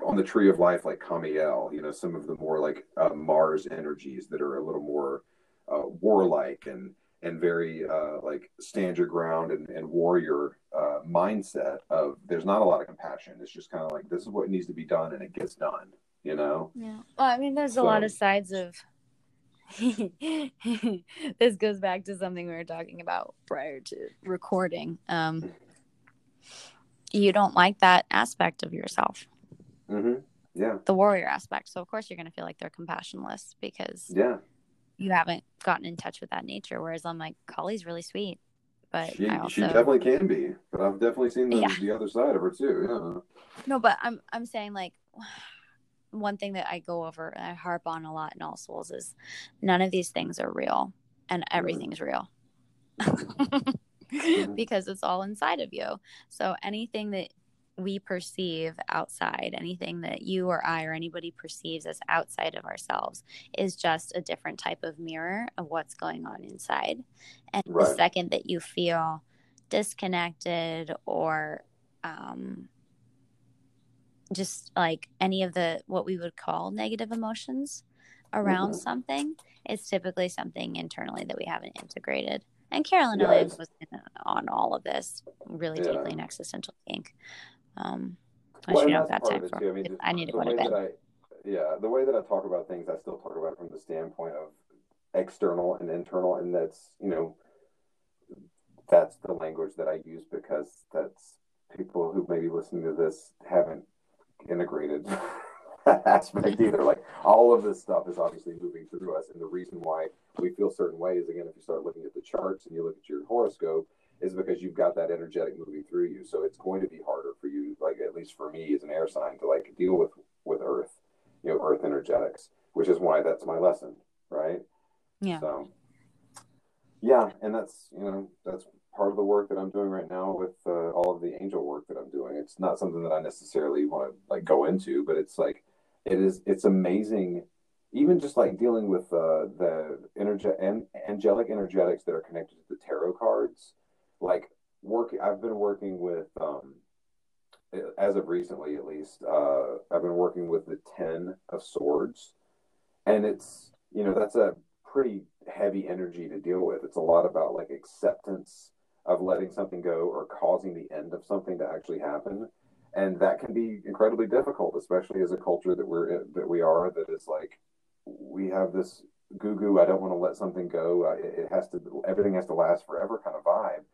on the tree of life like Kamiel, you know, some of the more like uh, Mars energies that are a little more uh, warlike and and very uh, like stand your ground and, and warrior uh, mindset of there's not a lot of compassion. It's just kind of like this is what needs to be done and it gets done. You know? Yeah. Well, I mean, there's a lot of sides of. [LAUGHS] this goes back to something we were talking about prior to recording. Um, you don't like that aspect of yourself, Mm-hmm. Yeah. the warrior aspect. So of course you're going to feel like they're compassionless because Yeah. you haven't gotten in touch with that nature. Whereas I'm like, Kali's really sweet, but She, also she definitely can be, but I've definitely seen the, Yeah. the other side of her too. No, but I'm I'm saying like [SIGHS] one thing that I go over and I harp on a lot in All Souls is none of these things are real and everything's real. [LAUGHS] because it's all inside of you. So anything that we perceive outside, anything that you or I or anybody perceives as outside of ourselves is just a different type of mirror of what's going on inside. And the second that you feel disconnected or um, just like any of the what we would call negative emotions around Mhm. something, it's typically something internally that we haven't integrated. And Carolyn Yeah, Williams was in, on all of this really Yeah. deeply in existential kink. Um, I Well, should that's part time of it too. I mean, I need to go to bed. I, yeah, the way that I talk about things, I still talk about it from the standpoint of external and internal, and that's you know, that's the language that I use because that's people who may be listening to this haven't integrated [LAUGHS] that aspect either. Like all of this stuff is obviously moving through us, and the reason why we feel certain ways, again, if you start looking at the charts and you look at your horoscope, is because you've got that energetic moving through you. So it's going to be harder for you, like at least for me as an air sign, to like deal with with Earth, you know, Earth energetics, which is why that's my lesson, right? Yeah. So, yeah, and that's you know that's part of the work that I'm doing right now with uh, all of the angel work that I'm doing. It's not something that I necessarily want to like go into, but it's like it is. It's amazing, even just like dealing with uh, the energe- and angelic energetics that are connected to the tarot cards. Like working, I've been working with. Um, as of recently, at least, uh, I've been working with the Ten of Swords, and it's you know that's a pretty heavy energy to deal with. It's a lot about like acceptance of letting something go or causing the end of something to actually happen, and that can be incredibly difficult, especially as a culture that we're that we are that is like we have this goo goo. I don't want to let something go. It has to. Everything has to last forever kind of vibe,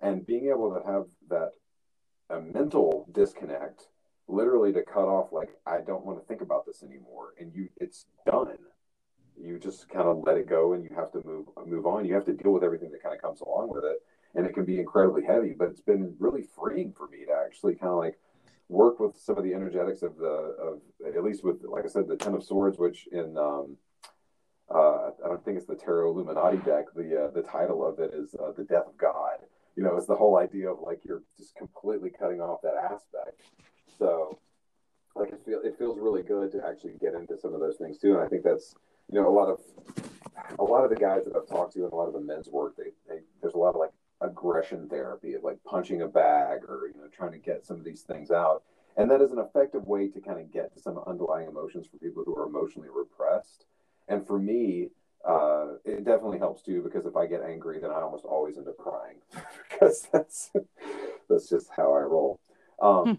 and being able to have that a mental disconnect literally to cut off like i don't want to think about this anymore and you it's done you just kind of let it go and you have to move move on you have to deal with everything that kind of comes along with it and it can be incredibly heavy but it's been really freeing for me to actually kind of like work with some of the energetics of the of at least with like I said the Ten of Swords, which in um, uh, I don't think it's the Tarot Illuminati deck. The uh, the title of it is uh, the Death of God. You know, it's the whole idea of like you're just completely cutting off that aspect. So, like it feel it feels really good to actually get into some of those things too. And I think that's you know a lot of a lot of the guys that I've talked to and a lot of the men's work. They, they there's a lot of like aggression therapy of like punching a bag or you know trying to get some of these things out. And that is an effective way to kind of get to some underlying emotions for people who are emotionally repressed and for me, uh, it definitely helps too because if I get angry, then I almost always end up crying [LAUGHS] because that's that's just how I roll. Um,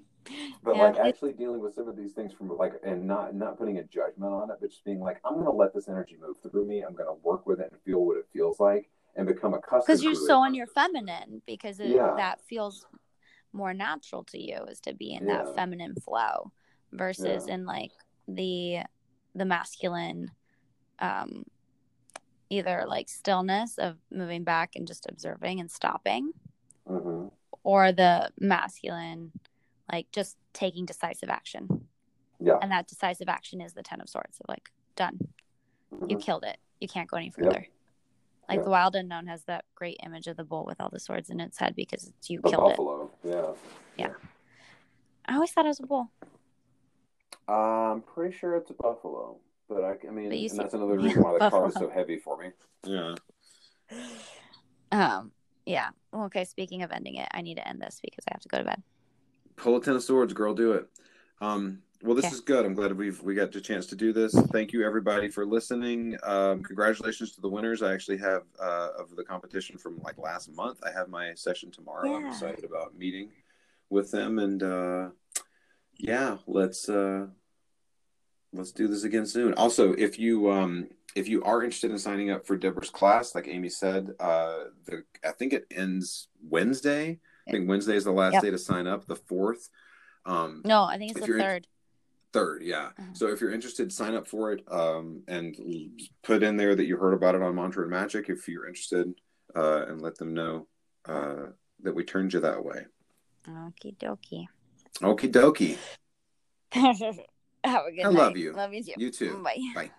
but Yeah. like actually dealing with some of these things from like and not not putting a judgment on it, but just being like, I'm to let this energy move through me. I'm to work with it and feel what it feels like and become accustomed. because you're to so it. in your feminine because it, Yeah. that feels more natural to you is to be in Yeah. that feminine flow versus in like the the masculine um either like stillness of moving back and just observing and stopping Mhm. or the masculine like just taking decisive action Yeah. and that decisive action is the ten of swords of like done you Mhm. killed it you can't go any Yep. further like Yep. the wild unknown has that great image of the bull with all the swords in its head because it's you The killed buffalo. Yeah. yeah i always thought it was a bull I'm pretty sure it's a buffalo, but I, I mean, But and see- that's [LAUGHS] another reason why the car is so heavy for me. Yeah. um yeah well, okay speaking of ending it i need to end this because i have to go to bed Pull a ten of swords, girl. Do it. Um, well, this Okay. is good. I'm glad we've we got the chance to do this. Thank you everybody for listening. Um, congratulations to the winners. I actually have uh, of the competition from like last month. I have my session tomorrow. I'm excited about meeting with them and uh, yeah, let's uh, let's do this again soon. Also, if you um, if you are interested in signing up for Deborah's class, like Amy said, uh, the I think it ends Wednesday. I think Wednesday is the last Yep. day to sign up, the fourth. Um, no i think it's the you're in- third third, yeah. Mhm. So if you're interested, sign up for it um, and put in there that you heard about it on Mantra and Magic if you're interested, uh, and let them know uh, that we turned you that way. okie dokie Okie dokie. [LAUGHS] have a good I night love you. love you too You too. bye Bye.